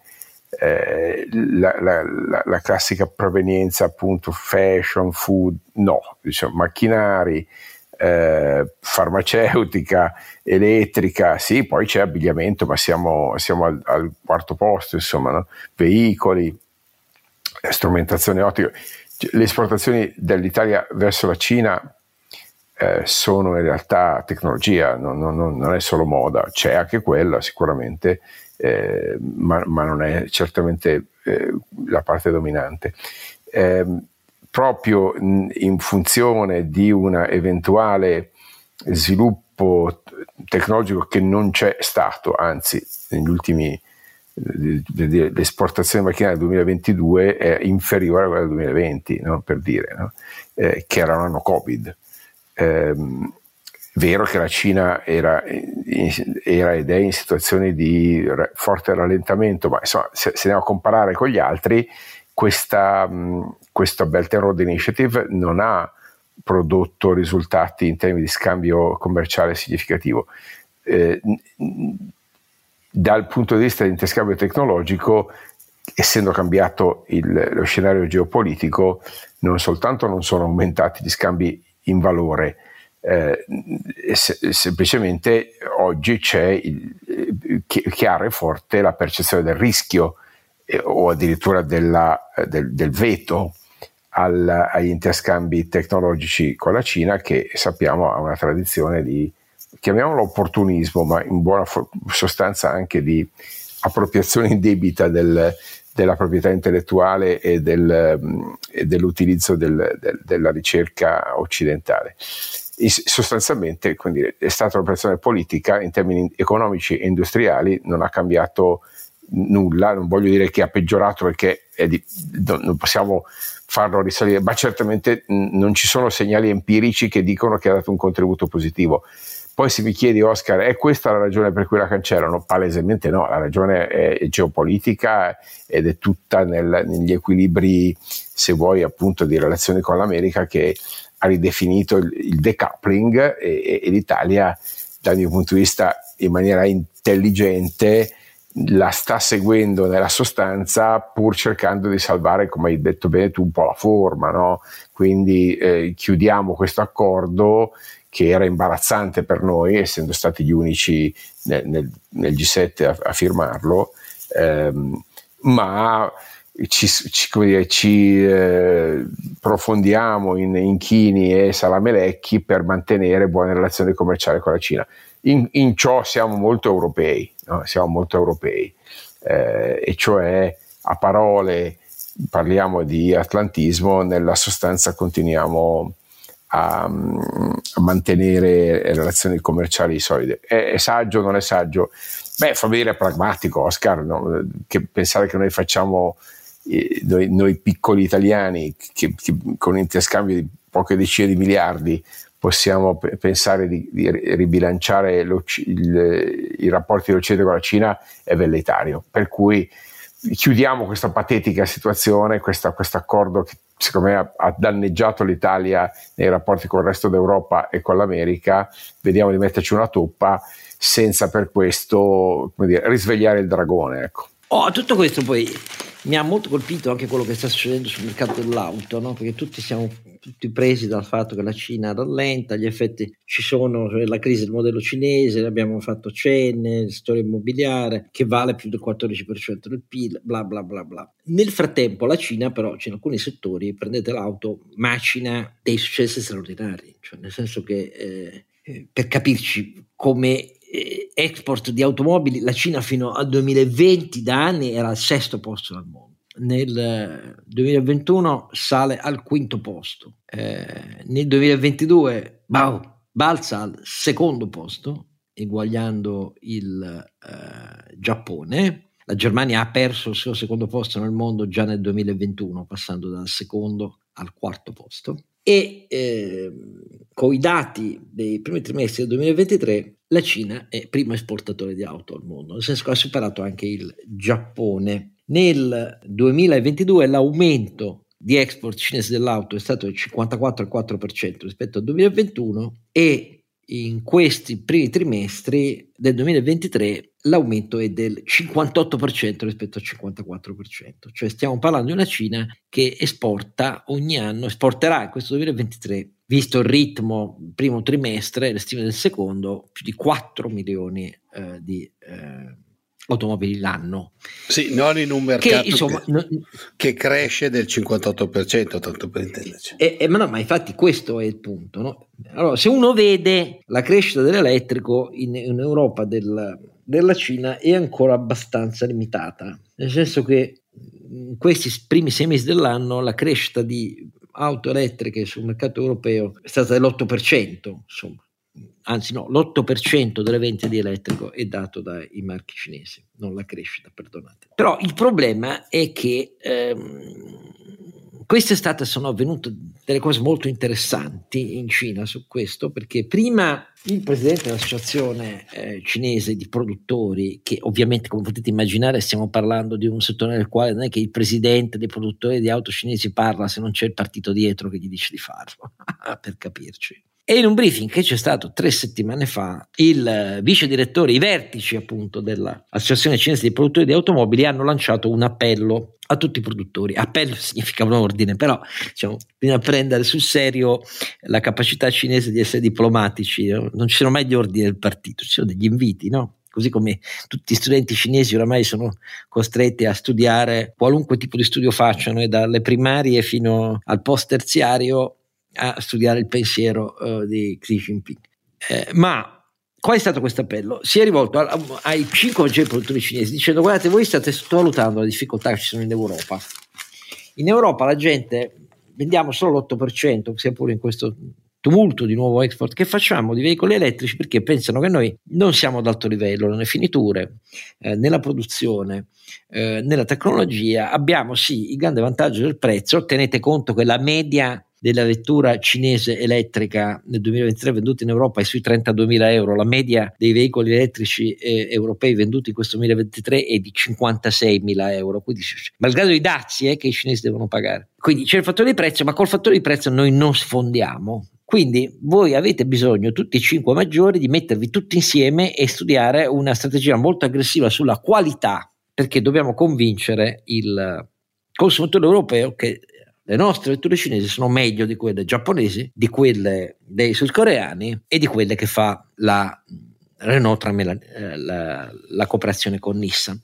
eh, la, la, la, classica provenienza appunto fashion, food, no, diciamo, macchinari, eh, farmaceutica, elettrica, sì, poi c'è abbigliamento, ma siamo, siamo al, al, quarto posto, insomma, no? veicoli, strumentazione ottica. Le esportazioni dell'Italia verso la Cina eh, sono in realtà tecnologia, non, non, non, è solo moda, c'è anche quella sicuramente, eh, ma, ma, non è certamente eh, la parte dominante. Ehm, proprio in funzione di un eventuale sviluppo tecnologico che non c'è stato, anzi negli ultimi l'esportazione macchinale del 2022 è inferiore a quella del 2020, no? per dire, no? eh, che era un anno Covid. Eh, vero che la Cina era, era, ed è in situazioni di forte rallentamento, ma insomma, se, se andiamo a comparare con gli altri, questa, questa Belt and Road Initiative non ha prodotto risultati in termini di scambio commerciale significativo. Eh, dal punto di vista dell'interscambio tecnologico, essendo cambiato il, lo scenario geopolitico, non soltanto non sono aumentati gli scambi in valore, eh, se, semplicemente oggi c'è il, chiara e forte la percezione del rischio eh, o addirittura della, del, del, veto al, agli interscambi tecnologici con la Cina che sappiamo ha una tradizione di chiamiamolo opportunismo, ma in buona sostanza anche di appropriazione indebita del, della proprietà intellettuale e, del, mm, e dell'utilizzo del, del, della ricerca occidentale. E sostanzialmente dire, è stata un'operazione politica in termini economici e industriali, non ha cambiato nulla, non voglio dire che ha peggiorato perché di, non possiamo farlo risalire, ma certamente non ci sono segnali empirici che dicono che ha dato un contributo positivo. Poi se mi chiedi Oscar, è questa la ragione per cui la cancellano? Palesemente no, la ragione è, geopolitica ed è tutta nel, negli equilibri, se vuoi, appunto di relazioni con l'America che ha ridefinito il, il decoupling e, e, l'Italia, dal mio punto di vista, in maniera intelligente la sta seguendo nella sostanza pur cercando di salvare, come hai detto bene tu, un po' la forma. No? Quindi eh, chiudiamo questo accordo che era imbarazzante per noi, essendo stati gli unici nel, nel, nel G7 a, a firmarlo, ehm, ma ci, ci, dire, ci eh, profondiamo in inchini e salamelecchi per mantenere buone relazioni commerciali con la Cina. In, in ciò siamo molto europei, no? siamo molto europei, eh, e cioè a parole parliamo di atlantismo, nella sostanza continuiamo a, a mantenere relazioni commerciali solide. È, è, saggio o non è saggio? Beh, fa venire pragmatico, Oscar, no? che pensare che noi facciamo, eh, noi, noi, piccoli italiani, che, che con interscambio di poche decine di miliardi, possiamo p- pensare di, di ribilanciare il, i rapporti dell'Occidente con la Cina è velleitario. Per cui chiudiamo questa patetica situazione, questo accordo che secondo me ha, ha, danneggiato l'Italia nei rapporti con il resto d'Europa e con l'America, vediamo di metterci una toppa senza per questo dire, risvegliare il dragone. Ecco. Oh, tutto questo poi mi ha molto colpito anche quello che sta succedendo sul mercato dell'auto, no? perché tutti siamo tutti presi dal fatto che la Cina rallenta, gli effetti ci sono, cioè la crisi del modello cinese, abbiamo fatto cenne, storia immobiliare che vale più del 14% del PIL, bla bla bla bla. Nel frattempo la Cina però in alcuni settori, prendete l'auto, macina dei successi straordinari, cioè nel senso che eh, eh per capirci come eh, export di automobili, la Cina fino al 2020 da anni era al sesto posto al mondo nel 2021 sale al quinto posto, eh, nel 2022 wow, balza al secondo posto, eguagliando il eh, Giappone. La Germania ha perso il suo secondo posto nel mondo già nel 2021, passando dal secondo al quarto posto. E eh, con i dati dei primi trimestri del 2023 la Cina è primo esportatore di auto al mondo, nel senso che ha superato anche il Giappone nel 2022 l'aumento di export cinese dell'auto è stato del 54,4% rispetto al 2021 e in questi primi trimestri del 2023 l'aumento è del 58% rispetto al 54%, cioè stiamo parlando di una Cina che esporta ogni anno, esporterà in questo 2023, visto il ritmo primo trimestre, le stime del secondo, più di 4 milioni eh, di eh, automobili l'anno. Sì, non in un mercato che, insomma, che, non, che cresce del 58%, tanto per intenderci. E, e, ma, no, ma infatti questo è il punto. No? Allora, se uno vede la crescita dell'elettrico in, in Europa del, della Cina è ancora abbastanza limitata, nel senso che in questi primi sei mesi dell'anno la crescita di auto elettriche sul mercato europeo è stata dell'8%, insomma anzi no, l'8% delle vendite di elettrico è dato dai marchi cinesi, non la crescita, perdonate. Però il problema è che ehm, quest'estate sono avvenute delle cose molto interessanti in Cina su questo, perché prima il presidente dell'associazione eh, cinese di produttori, che ovviamente come potete immaginare stiamo parlando di un settore nel quale non è che il presidente dei produttori di auto cinesi parla se non c'è il partito dietro che gli dice di farlo, *laughs* per capirci. E in un briefing che c'è stato tre settimane fa, il vice direttore, i vertici appunto dell'Associazione Cinese dei Produttori di Automobili hanno lanciato un appello a tutti i produttori. Appello *laughs* significa un ordine, però diciamo, bisogna prendere sul serio la capacità cinese di essere diplomatici. No? Non ci sono mai gli ordini del partito, ci sono degli inviti, no? così come tutti gli studenti cinesi oramai sono costretti a studiare qualunque tipo di studio facciano, e dalle primarie fino al post terziario a studiare il pensiero uh, di Xi Jinping. Eh, ma qual è stato questo appello? Si è rivolto a, a, ai cinque maggiori produttori cinesi dicendo guardate voi state sottovalutando le difficoltà che ci sono in Europa. In Europa la gente vendiamo solo l'8%, sia pure in questo tumulto di nuovo export che facciamo di veicoli elettrici perché pensano che noi non siamo ad alto livello nelle finiture, eh, nella produzione, eh, nella tecnologia. Abbiamo sì il grande vantaggio del prezzo, tenete conto che la media della vettura cinese elettrica nel 2023 venduta in Europa è sui 32.000 euro, la media dei veicoli elettrici eh, europei venduti in questo 2023 è di 56.000 euro, quindi malgrado i dazi eh, che i cinesi devono pagare. Quindi c'è il fattore di prezzo, ma col fattore di prezzo noi non sfondiamo. Quindi voi avete bisogno, tutti i cinque maggiori, di mettervi tutti insieme e studiare una strategia molto aggressiva sulla qualità, perché dobbiamo convincere il consumatore europeo che le nostre vetture cinesi sono meglio di quelle giapponesi, di quelle dei sudcoreani e di quelle che fa la Renault tramite la, eh, la, la cooperazione con Nissan.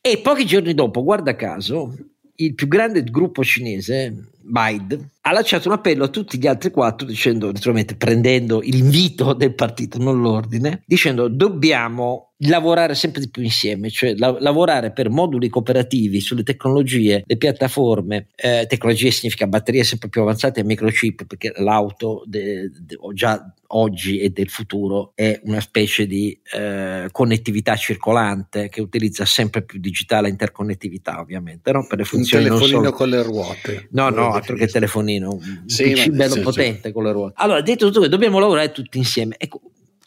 E pochi giorni dopo, guarda caso, il più grande gruppo cinese, Bide, ha lanciato un appello a tutti gli altri quattro dicendo, naturalmente prendendo l'invito del partito, non l'ordine, dicendo dobbiamo lavorare sempre di più insieme, cioè la- lavorare per moduli cooperativi sulle tecnologie, le piattaforme, eh, tecnologie significa batterie sempre più avanzate e microchip, perché l'auto de- de- già oggi e del futuro è una specie di eh, connettività circolante che utilizza sempre più digitale interconnettività ovviamente, no? per le funzioni un telefonino solo... con le ruote. No, no, altro che telefonino, un sì, PC bello sì, potente con le ruote. Allora, detto tutto dobbiamo lavorare tutti insieme. Ecco,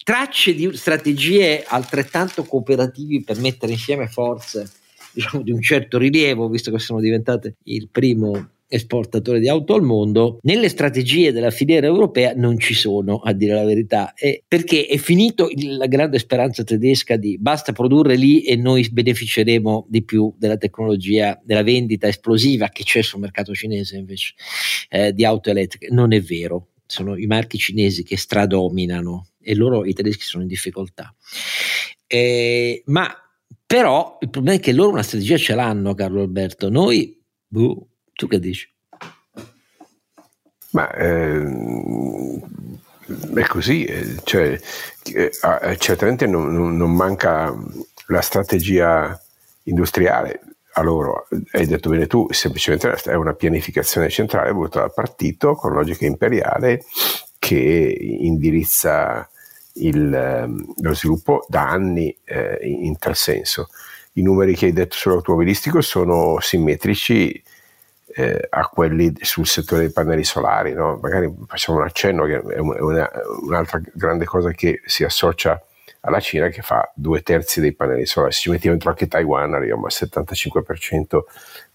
tracce di strategie altrettanto cooperativi per mettere insieme forze diciamo, di un certo rilievo, visto che sono diventate il primo esportatore di auto al mondo, nelle strategie della filiera europea non ci sono, a dire la verità, e perché è finito il, la grande speranza tedesca di basta produrre lì e noi beneficeremo di più della tecnologia, della vendita esplosiva che c'è sul mercato cinese invece eh, di auto elettriche. Non è vero, sono i marchi cinesi che stradominano e loro i tedeschi sono in difficoltà. Eh, ma però il problema è che loro una strategia ce l'hanno, Carlo Alberto. Noi, boh, tu che dici? Ma ehm, è così, eh, cioè, eh, ah, certamente non, non, manca la strategia industriale a loro, hai detto bene tu, semplicemente è una pianificazione centrale voluta dal partito con logica imperiale che indirizza il, ehm, lo sviluppo da anni eh, in tal senso. I numeri che hai detto sull'automobilistico sono simmetrici eh, a quelli sul settore dei pannelli solari. No? Magari facciamo un accenno che è una, un'altra grande cosa che si associa alla Cina che fa due terzi dei pannelli solari. Se ci mettiamo dentro anche Taiwan arriviamo al 75%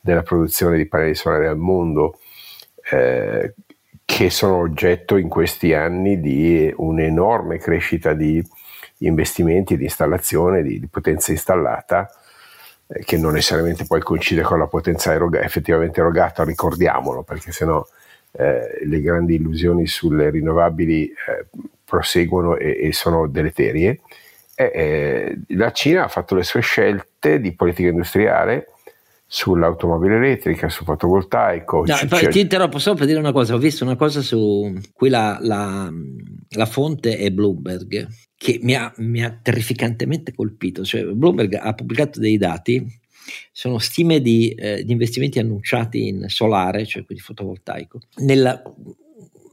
della produzione di pannelli solari al mondo. Eh, che sono oggetto in questi anni di un'enorme crescita di investimenti, di installazione, di, di potenza installata, eh, che non necessariamente poi coincide con la potenza eroga- effettivamente erogata, ricordiamolo, perché sennò eh, le grandi illusioni sulle rinnovabili eh, proseguono e, e, sono deleterie. Eh, la Cina ha fatto le sue scelte di politica industriale sull'automobile elettrica, sul fotovoltaico. No, c- ti interrompo solo per dire una cosa, ho visto una cosa su cui la, la, la fonte è Bloomberg che mi ha, mi ha, terrificantemente colpito, cioè Bloomberg ha pubblicato dei dati, sono stime di, eh, di investimenti annunciati in solare, cioè quindi fotovoltaico, nella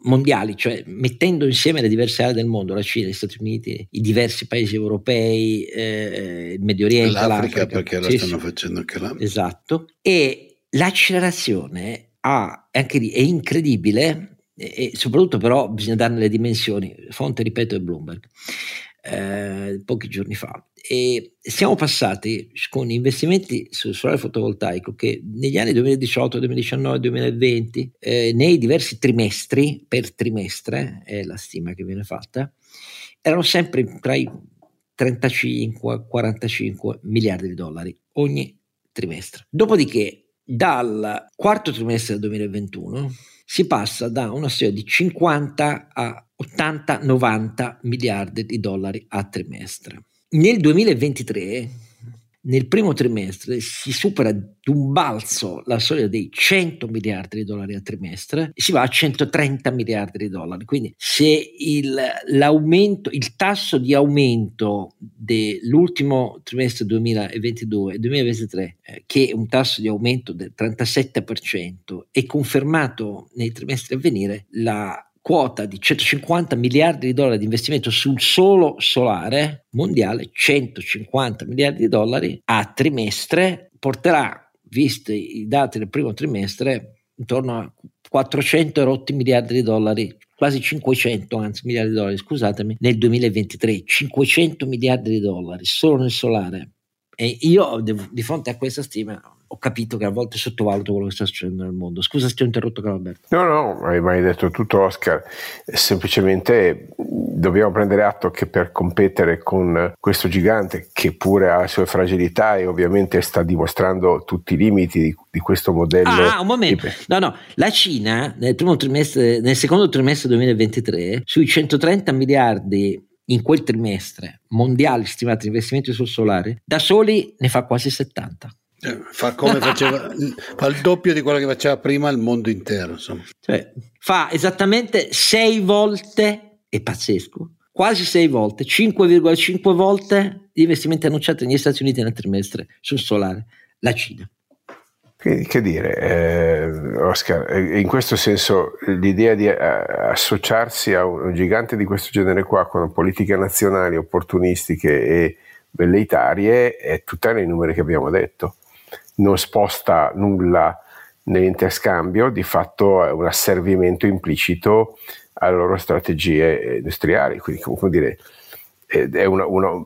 mondiali, cioè mettendo insieme le diverse aree del mondo, la Cina, gli Stati Uniti, i diversi paesi europei, eh, il Medio Oriente, l'Africa, l'Africa perché la sì, stanno facendo anche là. Esatto. E l'accelerazione ha, anche lì, è incredibile e soprattutto però bisogna darne le dimensioni. Fonte, ripeto, è Bloomberg. Eh, pochi giorni fa. E siamo passati con investimenti sul solare fotovoltaico che negli anni 2018, 2019, 2020 eh, nei diversi trimestri per trimestre è la stima che viene fatta erano sempre tra i 35 e 45 miliardi di dollari ogni trimestre. Dopodiché dal quarto trimestre del 2021 si passa da una serie di 50 a 80-90 miliardi di dollari a trimestre. Nel 2023, nel primo trimestre, si supera d'un balzo la soglia dei 100 miliardi di dollari a trimestre e si va a 130 miliardi di dollari. Quindi se il, il tasso di aumento dell'ultimo trimestre 2022 e 2023, eh, che è un tasso di aumento del 37%, è confermato nei trimestri a venire, la quota di 150 miliardi di dollari di investimento sul solo solare mondiale, 150 miliardi di dollari a trimestre, porterà, visti i dati del primo trimestre, intorno a 400 rotti miliardi di dollari, quasi 500 anzi miliardi di dollari, scusatemi, nel 2023, 500 miliardi di dollari solo nel solare. E io di fronte a questa stima ho capito che a volte sottovaluto quello che sta succedendo nel mondo. Scusa se ti ho interrotto, Carlo Alberto. No, no, hai mai detto tutto, Oscar. Semplicemente dobbiamo prendere atto che per competere con questo gigante, che pure ha le sue fragilità e ovviamente sta dimostrando tutti i limiti di, di questo modello. Ah, un momento. No, no, la Cina nel, primo trimestre, nel secondo trimestre 2023, sui 130 miliardi in quel trimestre mondiali stimati di investimenti sul solare, da soli ne fa quasi 70. Eh, fa come *laughs* faceva, fa il doppio di quello che faceva prima il mondo intero. Insomma. Cioè, fa esattamente sei volte, è pazzesco, quasi sei volte, 5,5 volte gli investimenti annunciati negli Stati Uniti nel trimestre sul solare, la Cina. Che, che dire, eh, Oscar, in questo senso l'idea di eh, associarsi a un gigante di questo genere qua con politiche nazionali opportunistiche e velleitarie è tutta nei numeri che abbiamo detto non sposta nulla nell'interscambio, di fatto è un asservimento implicito alle loro strategie industriali. Quindi, come dire, una, una,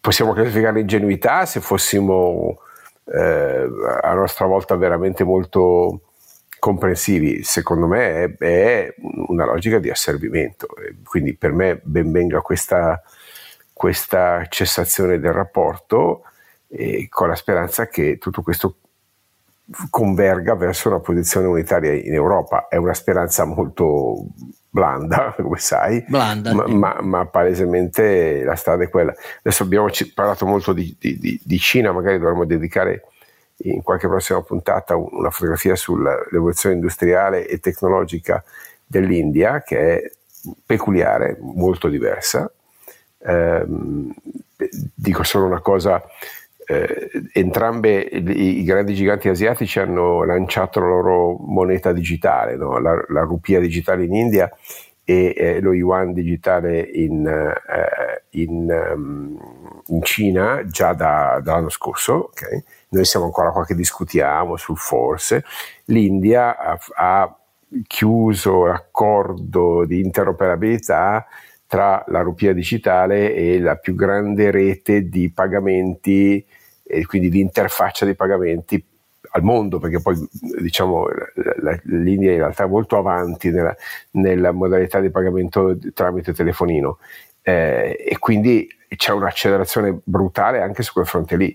possiamo classificare ingenuità se fossimo eh, a nostra volta veramente molto comprensivi. Secondo me è, è una logica di asservimento. Quindi per me ben venga questa, questa cessazione del rapporto con la speranza che tutto questo converga verso una posizione unitaria in Europa. È una speranza molto blanda, *laughs* come sai, blanda, ma, sì. ma, ma, palesemente la strada è quella. Adesso abbiamo parlato molto di, di, di Cina, magari dovremmo dedicare in qualche prossima puntata una fotografia sull'evoluzione industriale e tecnologica dell'India, che è peculiare, molto diversa. Eh, dico solo una cosa eh, entrambe i, i, grandi giganti asiatici hanno lanciato la loro moneta digitale, no? la, la, rupia digitale in India e eh, lo yuan digitale in, eh, in, um, in Cina già da, dall'anno scorso. Okay? Noi siamo ancora qua che discutiamo sul forse. L'India ha, ha chiuso l'accordo di interoperabilità tra la rupia digitale e la più grande rete di pagamenti e quindi di interfaccia di pagamenti al mondo, perché poi diciamo l'India in realtà è molto avanti nella, nella modalità di pagamento tramite telefonino. Eh, e quindi c'è un'accelerazione brutale anche su quel fronte lì.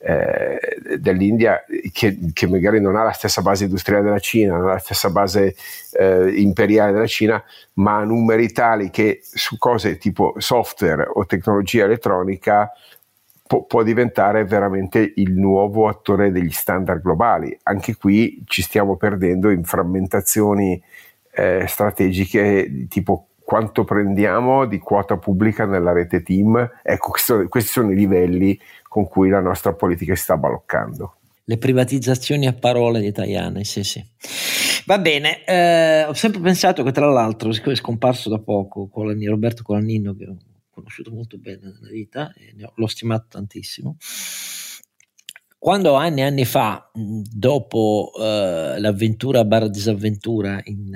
Eh, dell'India che, che, magari non ha la stessa base industriale della Cina, non ha la stessa base eh, imperiale della Cina, ma ha numeri tali che su cose tipo software o tecnologia elettronica può, può diventare veramente il nuovo attore degli standard globali. Anche qui ci stiamo perdendo in frammentazioni eh, strategiche tipo quanto prendiamo di quota pubblica nella rete team. Ecco, questo, questi sono i livelli con cui la nostra politica si sta baloccando. Le privatizzazioni a parole di italiane, sì sì. Va bene, eh, ho sempre pensato che tra l'altro, siccome è scomparso da poco Colani, Roberto Colanino, che ho conosciuto molto bene nella vita e l'ho stimato tantissimo, quando anni e anni fa, dopo eh, l'avventura barra disavventura in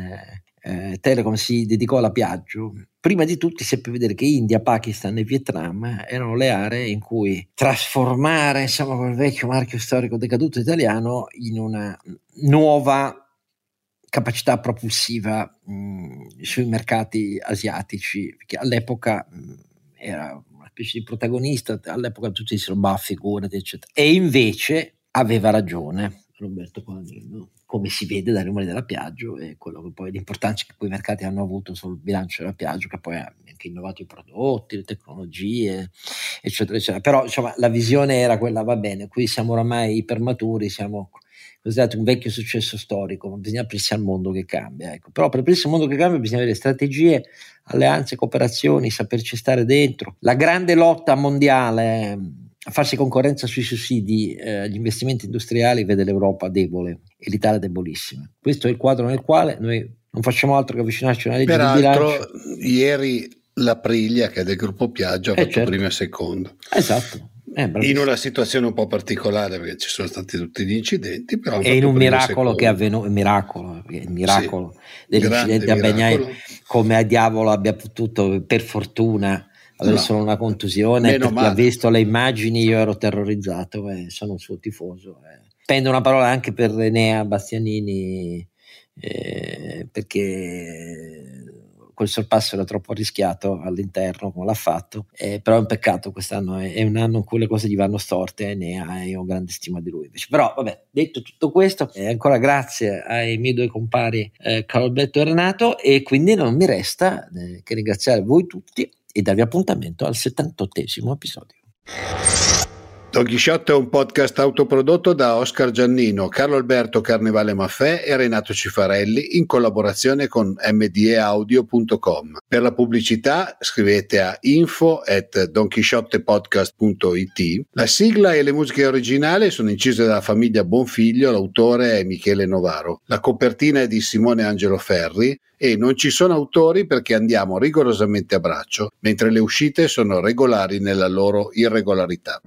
eh, Telecom si dedicò alla Piaggio, prima di tutti seppe vedere che India, Pakistan e Vietnam erano le aree in cui trasformare insomma, quel vecchio marchio storico decaduto italiano in una nuova capacità propulsiva mh, sui mercati asiatici, che all'epoca mh, era una specie di protagonista, all'epoca tutti dissero bah figurati eccetera, e invece aveva ragione Roberto Paladino, come si vede dai numeri della Piaggio e quello che poi l'importanza che quei mercati hanno avuto sul bilancio della Piaggio, che poi ha anche innovato i prodotti, le tecnologie, eccetera, eccetera. Però insomma, la visione era quella, va bene, qui siamo oramai ipermaturi, siamo considerati un vecchio successo storico, ma bisogna aprirsi al mondo che cambia. Ecco. Però per aprirsi al mondo che cambia bisogna avere strategie, alleanze, cooperazioni, saperci stare dentro. La grande lotta mondiale a farsi concorrenza sui sussidi eh, agli investimenti industriali vede l'Europa debole e l'Italia debolissima. Questo è il quadro nel quale noi non facciamo altro che avvicinarci a una legge Peraltro, di bilancio. ieri la Priglia, che è del gruppo Piaggio, ha eh fatto certo. primo e secondo. Esatto. Eh, in una situazione un po' particolare perché ci sono stati tutti gli incidenti, però e in un miracolo che è avvenuto, il miracolo, il miracolo sì, dell'incidente a Bagnai, come a diavolo abbia potuto per fortuna avere no. solo una contusione Meno perché ha visto le immagini io ero terrorizzato e eh, sono un suo tifoso eh. spendo una parola anche per Enea Bastianini eh, perché quel sorpasso era troppo rischiato all'interno come l'ha fatto eh, però è un peccato quest'anno è, è, un anno in cui le cose gli vanno storte e Enea e ho grande stima di lui invece. però vabbè detto tutto questo eh, ancora grazie ai miei due compari eh, Carlo Alberto e Renato e quindi non mi resta eh, che ringraziare voi tutti e darvi appuntamento al 78 episodio. Don Chisciotte è un podcast autoprodotto da Oscar Giannino, Carlo Alberto Carnevale Maffè e Renato Cifarelli in collaborazione con mdeaudio.com. Per la pubblicità scrivete a info at donchisciottepodcast.it. La sigla e le musiche originali sono incise dalla famiglia Bonfiglio, l'autore è Michele Novaro. La copertina è di Simone Angelo Ferri e non ci sono autori perché andiamo rigorosamente a braccio, mentre le uscite sono regolari nella loro irregolarità.